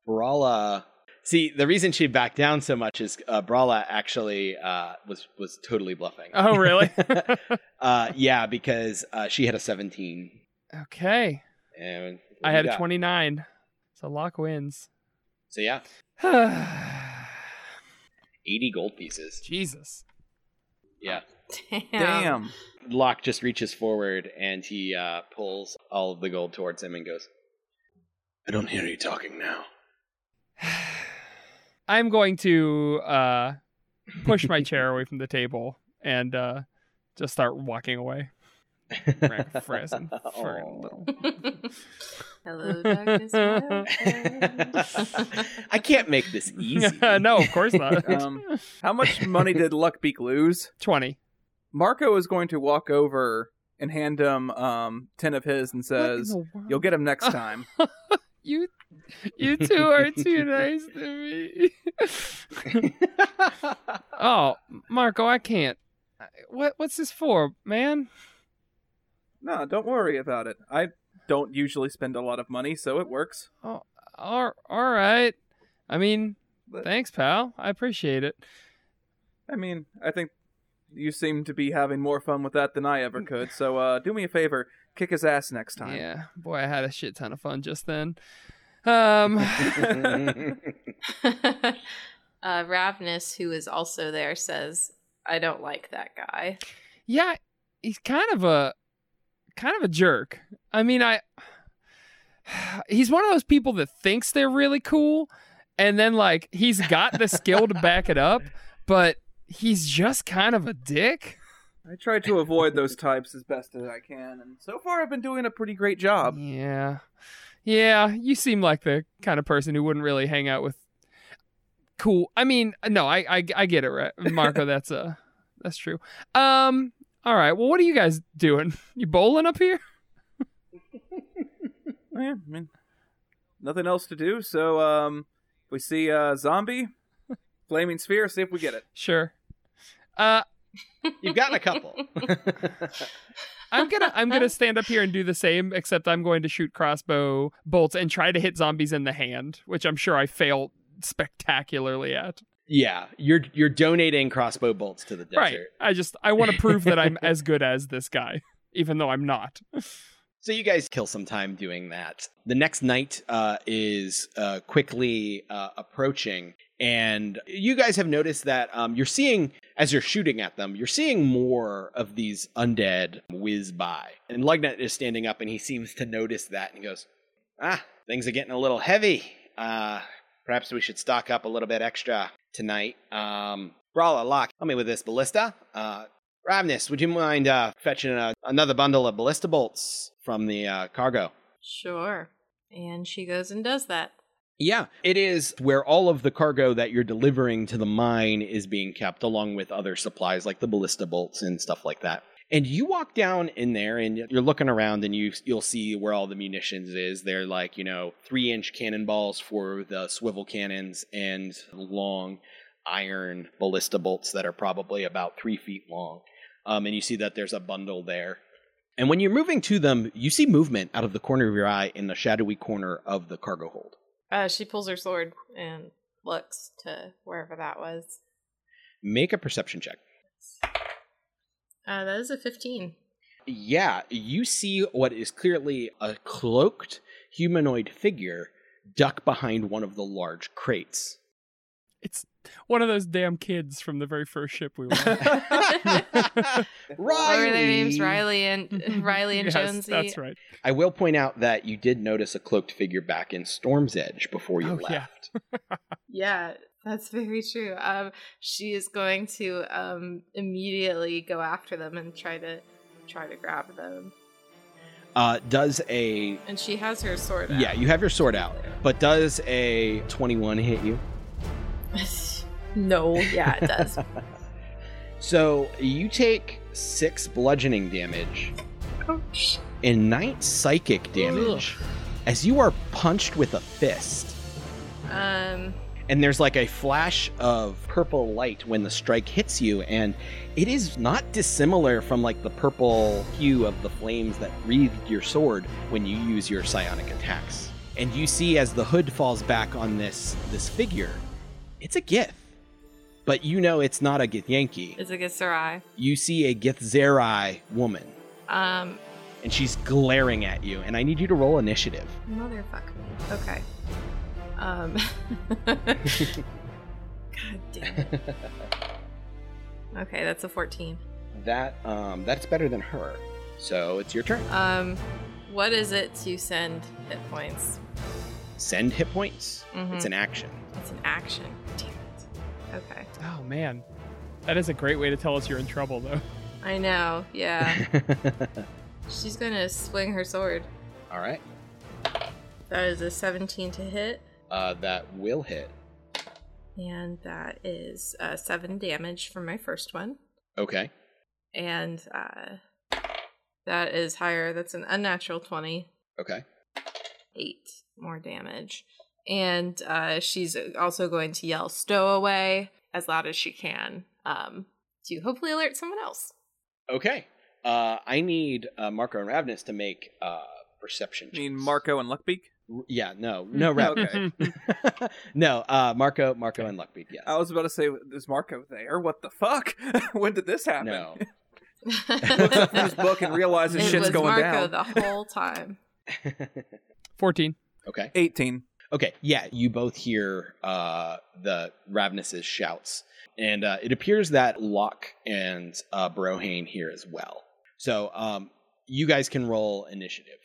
Brawla. See, the reason she backed down so much is uh, Brawla actually uh, was was totally bluffing. Oh, really? uh, yeah, because uh, she had a 17, okay. and I had you a 29. So Locke wins. So yeah, 80 gold pieces. Jesus. Yeah, Damn. Damn. Locke just reaches forward and he uh, pulls all of the gold towards him and goes, "I don't hear you talking now." I'm going to uh, push my chair away from the table and uh, just start walking away. Frozen. Friggin' little. Hello, darkness. my old friend. I can't make this easy. no, of course not. Um, how much money did Luckbeak lose? 20. Marco is going to walk over and hand him um, 10 of his and says, You'll get him next time. You, you two are too nice to me. oh, Marco, I can't. What what's this for, man? no, don't worry about it. I don't usually spend a lot of money, so it works. Oh, all, all right. I mean, But- thanks, pal. I appreciate it. I mean, I think you seem to be having more fun with that than I ever could. So uh, do me a favor, kick his ass next time. Yeah, boy, I had a shit ton of fun just then. Um, uh, Ravnus, who is also there, says, "I don't like that guy." yeah, he's kind of a kind of a jerk. I mean, I he's one of those people that thinks they're really cool and then like he's got the skill to back it up, but he's just kind of a dick. I try to avoid those types as best as I can, and so far I've been doing a pretty great job. Yeah. Yeah, you seem like the kind of person who wouldn't really hang out with cool. I mean, no, I I, I get it, right? Marco, that's uh that's true. Um all right. Well, what are you guys doing? You bowling up here? Yeah, I mean, nothing else to do. So um, we see a zombie, flaming sphere, see if we get it. Sure. Uh You've gotten a couple. I'm gonna I'm gonna stand up here and do the same, except I'm going to shoot crossbow bolts and try to hit zombies in the hand, which I'm sure I fail spectacularly at. yeah, you're you're donating crossbow bolts to the desert. Right. I just I want to prove that I'm as good as this guy, even though I'm not. So you guys kill some time doing that. The next night uh, is uh, quickly uh, approaching, and you guys have noticed that um, you're seeing, as you're shooting at them, you're seeing more of these undead whiz by. And Lugnut is standing up, and he seems to notice that, and he goes, "Ah, things are getting a little heavy. Uh, perhaps we should stock up a little bit extra tonight." Um, Brawla, Locke, help me with this ballista. Uh, Ravnus, would you mind uh, fetching a, another bundle of ballista bolts from the uh, cargo? Sure. And she goes and does that. Yeah, it is where all of the cargo that you're delivering to the mine is being kept, along with other supplies like the ballista bolts and stuff like that. And you walk down in there, and you're looking around, and you you'll see where all the munitions is. They're like you know three inch cannonballs for the swivel cannons, and long iron ballista bolts that are probably about three feet long. Um, and you see that there's a bundle there. And when you're moving to them, you see movement out of the corner of your eye in the shadowy corner of the cargo hold. Uh, she pulls her sword and looks to wherever that was. Make a perception check. Uh, that is a 15. Yeah, you see what is clearly a cloaked humanoid figure duck behind one of the large crates. It's one of those damn kids from the very first ship we went. What were their names? Riley and Riley and yes, Jonesy. That's right. I will point out that you did notice a cloaked figure back in Storm's Edge before you Oh, yeah. left. Yeah, that's very true. Um, she is going to um immediately go after them and try to try to grab them. Uh, does a And she has her sword. out. yeah, you have your sword out, but does a twenty-one hit you? No, yeah, it does. So you take six bludgeoning damage Ouch. and nine psychic damage as you are punched with a fist. Um, and there's like a flash of purple light when the strike hits you and it is not dissimilar from like the purple hue of the flames that wreathed your sword when you use your psionic attacks and you see as the hood falls back on this this figure it's a gith but you know it's not a githyanki is it Githzerai? you see a githzerai woman Um, and she's glaring at you and i need you to roll initiative motherfucker. Okay. Um. God damn it. Okay, that's a 14. that um that's better than her so it's your turn Um, what is it to send hit points? send hit points. Mhm. It's an action. It's an action. Damn. Okay. Oh man, that is a great way to tell us you're in trouble, though. I know. Yeah. She's gonna swing her sword. All right. That is a 17 to hit, Uh, that will hit. and that is uh, seven damage from my first one. Okay. And uh, that is higher. That's an unnatural 20. Okay. Eight more damage. And uh, she's also going to yell "Stowaway" as loud as she can um, to hopefully alert someone else. Okay. Uh, I need uh, Marco and Ravnus to make uh, perception. you mean. Marco and Luckbeak. R- Yeah, no, no, Rav- Okay. no, uh, Marco, Marco, and Luckbeak. Yes. I was about to say, is Marco there? What the fuck? when did this happen? no. Looks up in his book and realizes it shit's was going Marco down. the whole time. 14. okay. 18. Okay. Yeah, you both hear uh, the Ravnus's shouts, and uh, it appears that Locke and uh, Brohane here as well. So, um, you guys can roll initiative.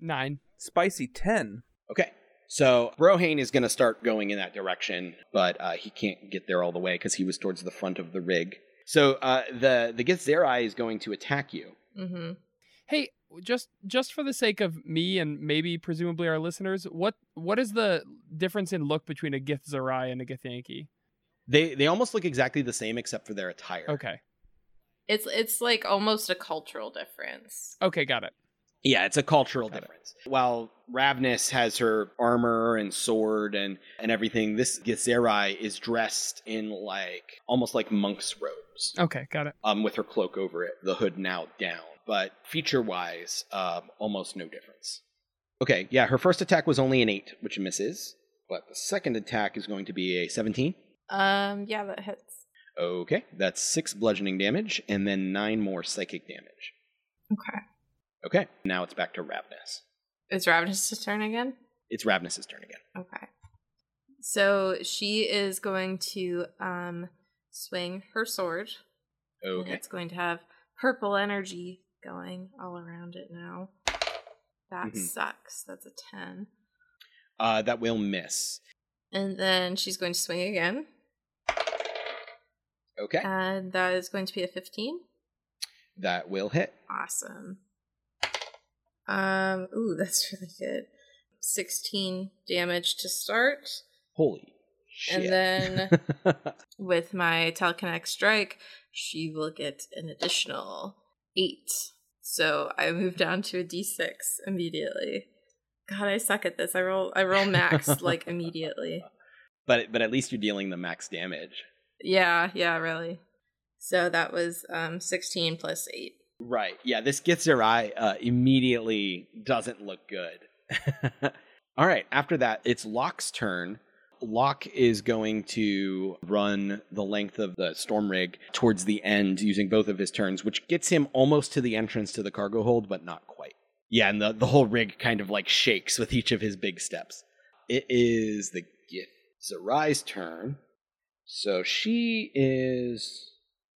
9. Spicy 10. Okay. So Brohane is going to start going in that direction, but uh, he can't get there all the way because he was towards the front of the rig. So uh, the the Githzerai is going to attack you. hmm Hey, just just for the sake of me and maybe presumably our listeners, what what is the difference in look between a Githzerai and a Githyanki? They they almost look exactly the same except for their attire. Okay. It's it's like almost a cultural difference. Okay, got it. Yeah, it's a cultural Got it. difference. While Ravnus has her armor and sword and and everything, this Githzerai is dressed in like almost like monk's robes. Okay, got it. um, with her cloak over it, the hood now down. But feature wise, um, almost no difference. Okay, yeah, her first attack was only an 8, which misses. But the second attack is going to be a 17. Um, yeah, that hits. Okay, that's 6 bludgeoning damage, and then 9 more psychic damage. Okay. Okay, now it's back to Ravnus. Is Ravnus' turn again? It's Ravnus' turn again. Okay. So she is going to um swing her sword. Okay, it's going to have purple energy going all around it now. That Mhm. sucks. That's a 10. uh, that will miss. And then she's going to swing again. Okay, And that is going to be a 15. that will hit. Awesome. Um, ooh, that's really good. 16 damage to start. Holy shit. And then with my telekinetic strike, she will get an additional 8. So I move down to a d6 immediately. God, I suck at this. I roll I roll max like immediately. but but at least you're dealing the max damage. Yeah, yeah, really. So that was um 16 plus 8. Right. Yeah, this gets your eye uh, immediately doesn't look good. All right, after that, it's Locke's turn. Locke is going to run the length of the storm rig towards the end using both of his turns, which gets him almost to the entrance to the cargo hold, but not quite. Yeah, and the, the whole rig kind of like shakes with each of his big steps. It is the Gith turn. So she is.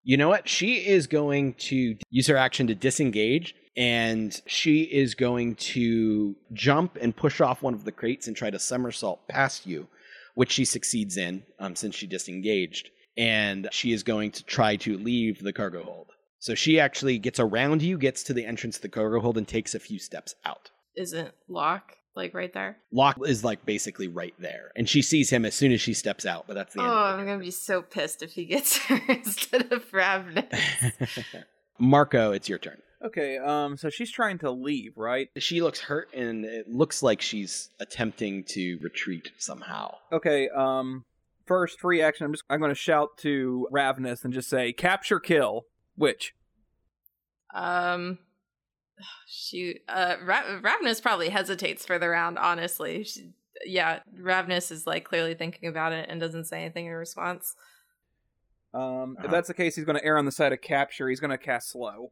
You know what? She is going to use her action to disengage, and she is going to jump and push off one of the crates and try to somersault past you, which she succeeds in um, since she disengaged. And she is going to try to leave the cargo hold. So she actually gets around you, gets to the entrance of the cargo hold, and takes a few steps out. Isn't Locke like right there? Locke is like basically right there, and she sees him as soon as she steps out. But that's the Oh, end. of I'm gonna be so pissed if he gets her instead of Ravnus. Marco, it's your turn. Okay, um, so she's trying to leave, right? She looks hurt, and it looks like she's attempting to retreat somehow. Okay, um, first free action. I'm just I'm going to shout to Ravnus and just say capture kill. Which? Um, shoot. Uh, Ra- Ravnus probably hesitates for the round. Honestly, she, yeah. Ravnus is like clearly thinking about it and doesn't say anything in response. Um, if Uh-huh. that's the case, he's going to err on the side of capture. He's going to cast slow.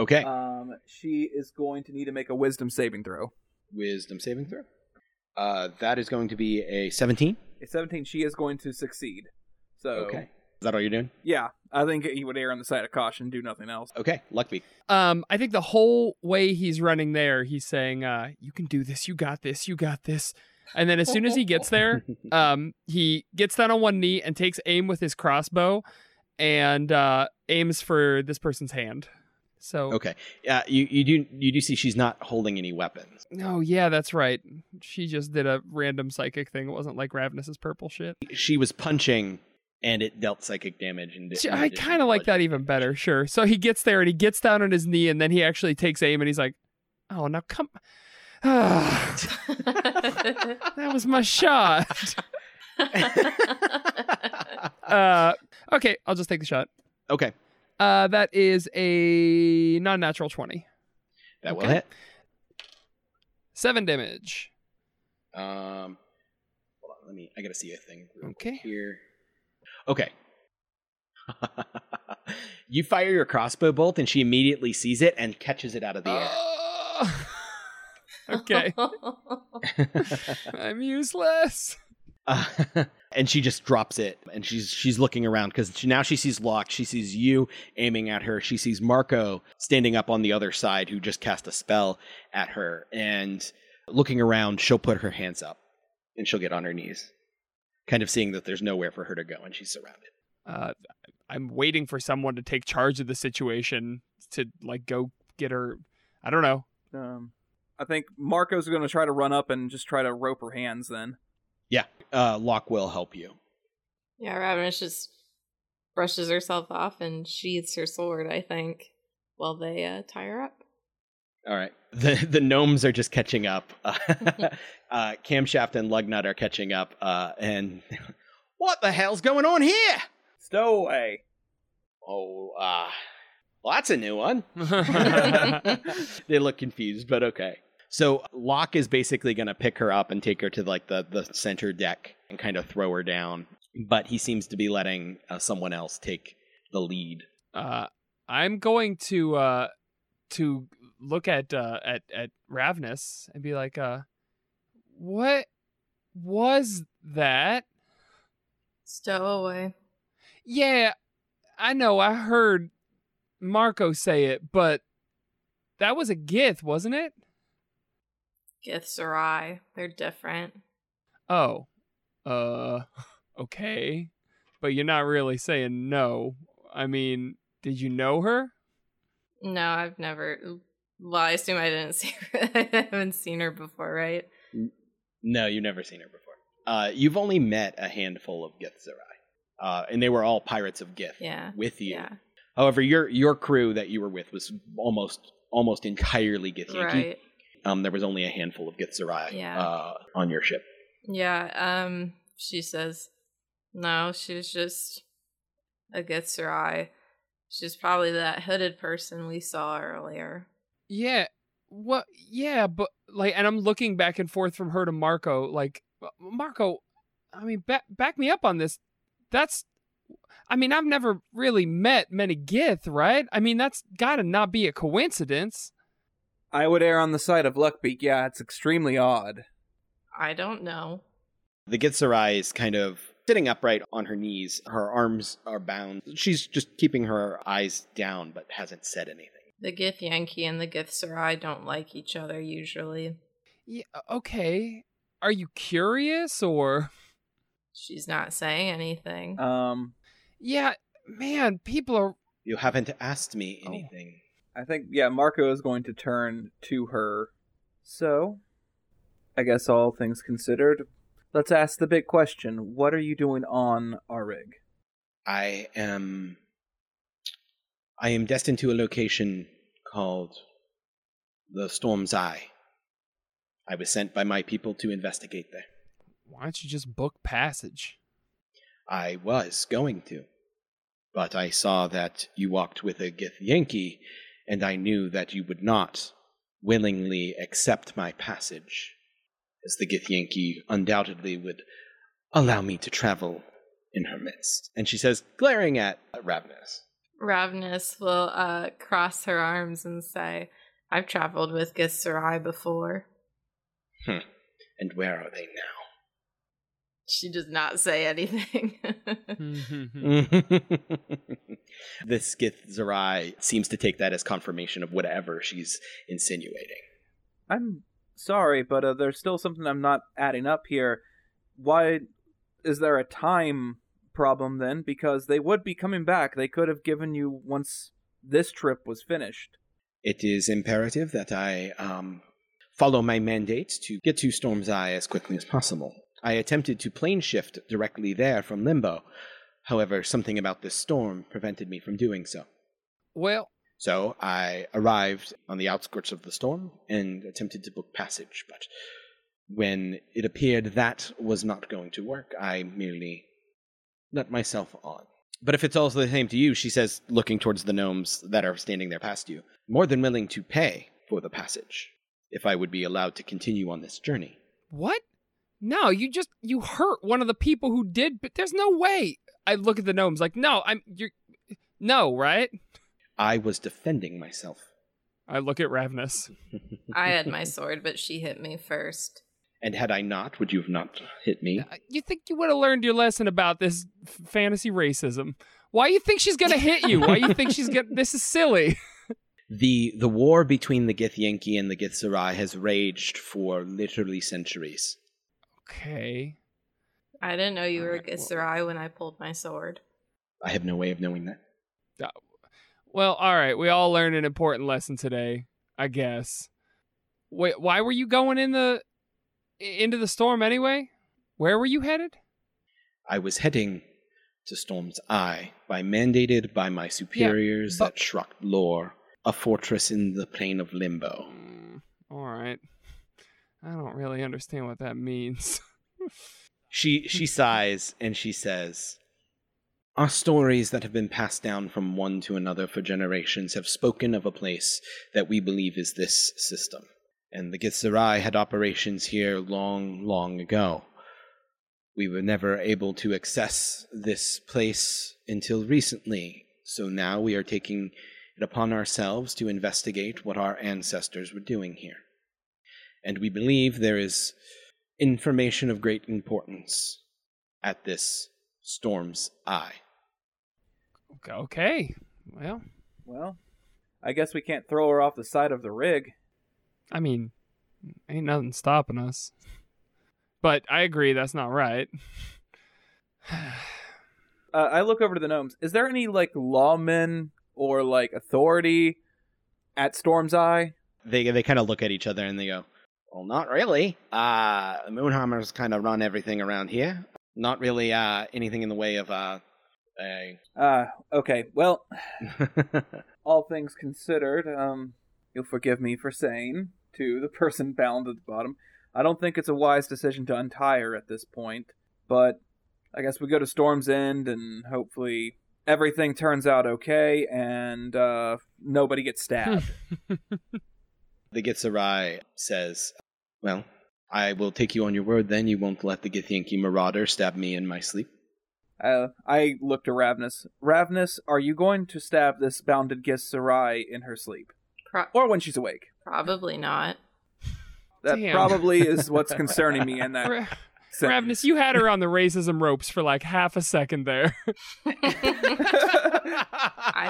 Okay. Um, she is going to need to make a wisdom saving throw. Wisdom saving throw. Uh, that is going to be a 17. At 17, she is going to succeed. So, Okay. Is that all you're doing? yeah, I think he would err on the side of caution, do nothing else. Okay. Luckbeak. Um, I think the whole way he's running there, he's saying, uh, you can do this, you got this, you got this. And then as soon as he gets there, um, he gets down on one knee and takes aim with his crossbow and uh, aims for this person's hand. So Okay. Uh, you you do you do see she's not holding any weapons. Oh yeah, that's right. She just did a random psychic thing. It wasn't like Ravnus's purple shit. She was punching, and it dealt psychic damage. And See, I kind of like that even better. Sure. So he gets there and he gets down on his knee and then he actually takes aim and he's like, "Oh, now come." That was my shot. Uh, okay, I'll just take the shot. okay, Uh, that is a non-natural twenty. that will Okay. hit. Seven damage. Um, hold on, let me. I gotta see a thing. real quick Okay. Here. Okay. you fire your crossbow bolt, and she immediately sees it and catches it out of the air. Ah. okay, I'm useless. Uh, and she just drops it and she's she's looking around because she, now she sees Locke. She sees you aiming at her. She sees Marco standing up on the other side who just cast a spell at her. And looking around, she'll put her hands up and she'll get on her knees, kind of seeing that there's nowhere for her to go and she's surrounded. Uh, I'm waiting for someone to take charge of the situation to like go get her. I don't know. Um, I think Marco's going to try to run up and just try to rope her hands. Then Yeah, uh, Locke will help you. yeah, Ravnus just brushes herself off and sheathes her sword, I think, while they uh, tie her up. All right. The the gnomes are just catching up. uh, Camshaft and Lugnut are catching up. Uh, and what the hell's going on here? stowaway. Oh, uh, well, that's a new one. they look confused, but okay. So Locke is basically going to pick her up and take her to like the the center deck and kind of throw her down. But he seems to be letting uh, someone else take the lead. uh, I'm going to uh, to look at uh, at at Ravnus and be like, uh, what was that? Stowaway. Yeah, I know. I heard Marco say it, but that was a Gith, wasn't it? Githzerai. They're different. Oh, uh, okay. But you're not really saying no. I mean, did you know her? No, I've never. Well, I assume I didn't see her. I haven't seen her before, right? No, you've never seen her before. Uh, you've only met a handful of Githzerai, uh, and they were all pirates of Gith Yeah. with you. Yeah. However, your your crew that you were with was almost almost entirely Githyanki. Right. Um, there was only a handful of Githzerai Yeah. uh, on your ship. Yeah. Um. She says, no, she was just a Githzerai. She's probably that hooded person we saw earlier. Yeah. What? Yeah, but like, and I'm looking back and forth from her to Marco. Like, Marco, I mean, back back me up on this. That's, I mean, I've never really met many Gith, right? I mean, that's got to not be a coincidence. I would err on the side of Luckbeak. Yeah, it's extremely odd. I don't know. The Githzerai is kind of sitting upright on her knees. Her arms are bound. She's just keeping her eyes down, but hasn't said anything. The Githyanki and the Gith Githzerai don't like each other usually. Yeah. Okay. Are you curious or? She's not saying anything. Um, Yeah, man, people are. You haven't asked me Oh. anything. I think yeah, Marco is going to turn to her. So, I guess all things considered, let's ask the big question: What are you doing on our rig? I am. I am destined to a location called the Storm's Eye. I was sent by my people to investigate there. Why don't you just book passage? I was going to. But I saw that you walked with a Githyanki, and I knew that you would not willingly accept my passage, as the Githyanki undoubtedly would allow me to travel in her midst. And she says, glaring at Ravnus. Ravenous will uh, cross her arms and say, I've traveled with Githzerai before. And where are they now? She does not say anything. this Githzerai seems to take that as confirmation of whatever she's insinuating. I'm sorry, but uh, there's still something I'm not adding up here. Why is there a time problem then, because they would be coming back. They could have given you once this trip was finished. It is imperative that I um, follow my mandate to get to Storm's Eye as quickly as possible. I attempted to plane shift directly there from Limbo. However, something about this storm prevented me from doing so. Well, So I arrived on the outskirts of the storm and attempted to book passage, but when it appeared that was not going to work, I merely let myself on. But if it's also the same to you, she says, looking towards the gnomes that are standing there past you, more than willing to pay for the passage if I would be allowed to continue on this journey. what? No, you just you hurt one of the people who did. But there's no way. I look at the gnomes like, no, I'm you're, no, right? I was defending myself. I look at Ravnus. I had my sword, but she hit me first. And had I not, would you have not hit me? Uh, You think you would have learned your lesson about this f- fantasy racism? Why you think she's gonna hit you? Why you think she's gonna? This is silly. The the war between the Githyanki and the Githzerai has raged for literally centuries. Okay. I didn't know you were a Alright, well- when I pulled my sword. I have no way of knowing that. Uh, well, all right. We all learned an important lesson today, I guess. Wait, why were you going in the into the storm anyway? Where were you headed? I was heading to Storm's Eye by mandated by my superiors but- at Shra'kt'lor, a fortress in the plain of Limbo. I don't really understand what that means. She she sighs and she says, Our stories that have been passed down from one to another for generations have spoken of a place that we believe is this system. And the Githzerai had operations here long, long ago. We were never able to access this place until recently, so now we are taking it upon ourselves to investigate what our ancestors were doing here. And we believe there is information of great importance at this storm's eye. Okay, okay. Well, Well, I guess we can't throw her off the side of the rig. I mean, ain't nothing stopping us. But I agree that's not right. Uh, I look over to the gnomes. Is there any like lawmen or like authority at Storm's Eye? They they kind of look at each other and they go, "Well, not really. Uh, the Moonhammers kind of run everything around here. Not really uh anything in the way of uh a Uh, okay. Well, all things considered, um, you'll forgive me for saying to the person bound at the bottom, I don't think it's a wise decision to untie her at this point. But I guess we go to Storm's End and hopefully everything turns out okay and uh, nobody gets stabbed. the Githzerai says, "Well, I will take you on your word. Then you won't let the Githyanki marauder stab me in my sleep." Uh, I look to Ravnus. Ravnus, are you going to stab this bounded Githzerai in her sleep? Pro- Or when she's awake? probably not. That Damn. probably is what's concerning me in that Ra- sentence. Ravnus, you had her on the racism ropes for like half a second there. I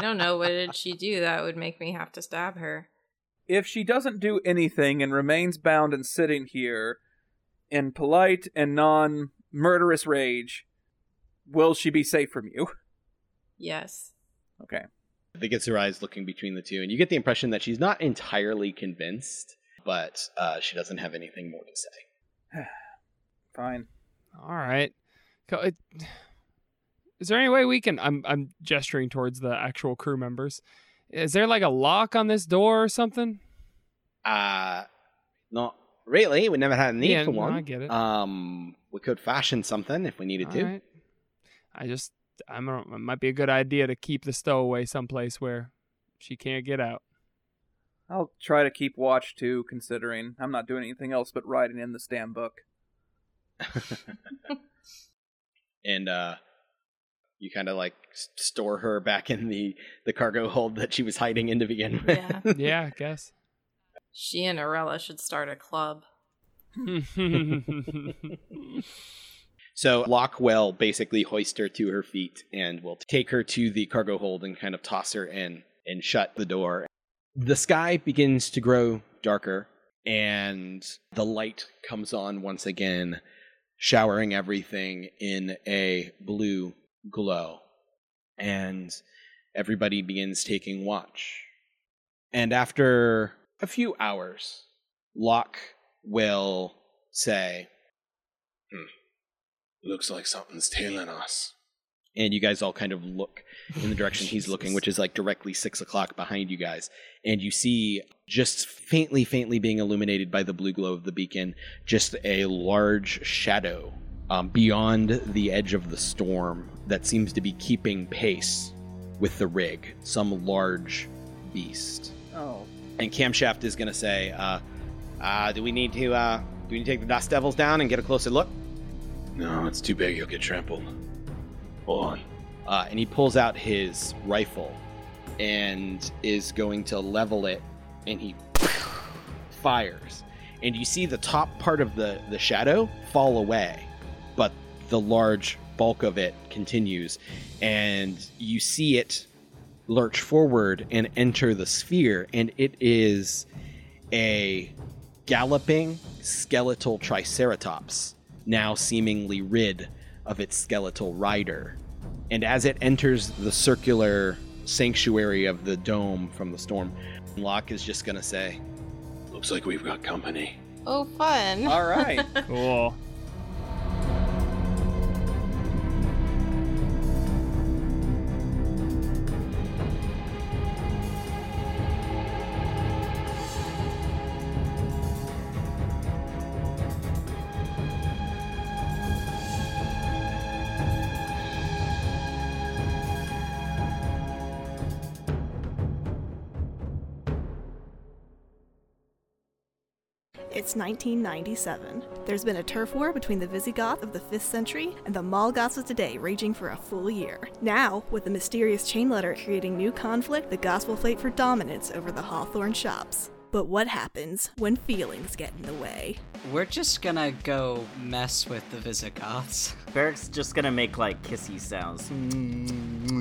don't know. What did she do that would make me have to stab her? If she doesn't do anything and remains bound and sitting here in polite and non murderous rage, will she be safe from you? Yes. Okay. The Githzerai eyes looking between the two, and you get the impression that she's not entirely convinced, but uh, she doesn't have anything more to say. Fine. All right. Is there any way we can? I'm I'm gesturing towards the actual crew members. Is there like a lock on this door or something? Uh, not really. We never had a need Yeah, for no, one. I get it. Um, we could fashion something if we needed All to. right. I just I'm a, it might be a good idea to keep the stowaway someplace where she can't get out. I'll try to keep watch too, considering I'm not doing anything else but writing in the damn book. and uh, you kind of like store her back in the the cargo hold that she was hiding in to begin with. Yeah. Yeah, I guess. She and Arella should start a club. So Locke will basically hoists her to her feet and will take her to the cargo hold and kind of toss her in and shut the door. The sky begins to grow darker and the light comes on once again, showering everything in a blue glow, and everybody begins taking watch. And after a few hours, Locke will say, hmm, Looks like something's tailing us. And you guys all kind of look in the direction he's looking, which is like directly six o'clock behind you guys. And you see just faintly, faintly being illuminated by the blue glow of the beacon, just a large shadow um, beyond the edge of the storm that seems to be keeping pace with the rig. Some large beast. Oh. And Camshaft is going to say, uh, uh, "Do we need to? Uh, do we need to take the dust devils down and get a closer look?" No, it's too big. You'll get trampled. Hold on. Uh, and he pulls out his rifle and is going to level it, and he fires. And you see the top part of the the shadow fall away, but the large bulk of it continues, and you see it lurch forward and enter the sphere, and it is a galloping skeletal triceratops, now seemingly rid of its skeletal rider. And as it enters the circular sanctuary of the dome from the storm, Locke is just going to say, Looks like we've got company. Oh, fun. All right. Cool. It's 1997. There's been a turf war between the Visigoths of the 5th century and the Mall Goths of today raging for a full year. Now, with the mysterious chain letter creating new conflict, the Goths will fight for dominance over the Hawthorne shops. But what happens when feelings get in the way? We're just gonna go mess with the Visigoths. Barrick's just gonna make like kissy sounds.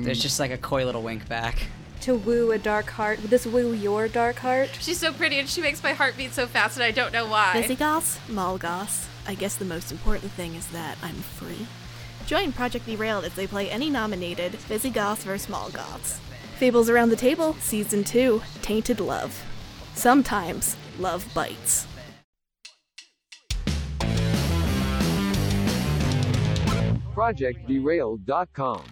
There's just like a coy little wink back. To woo a dark heart, would this woo your dark heart? She's so pretty and she makes my heart beat so fast and I don't know why. Visigoths, Mall Goths. I guess the most important thing is that I'm free. Join Project Derailed if they play any nominated Visigoths vs. Mall Goths. Fables Around the Table, Season 2 Tainted Love. Sometimes love bites. ProjectDerailed.com.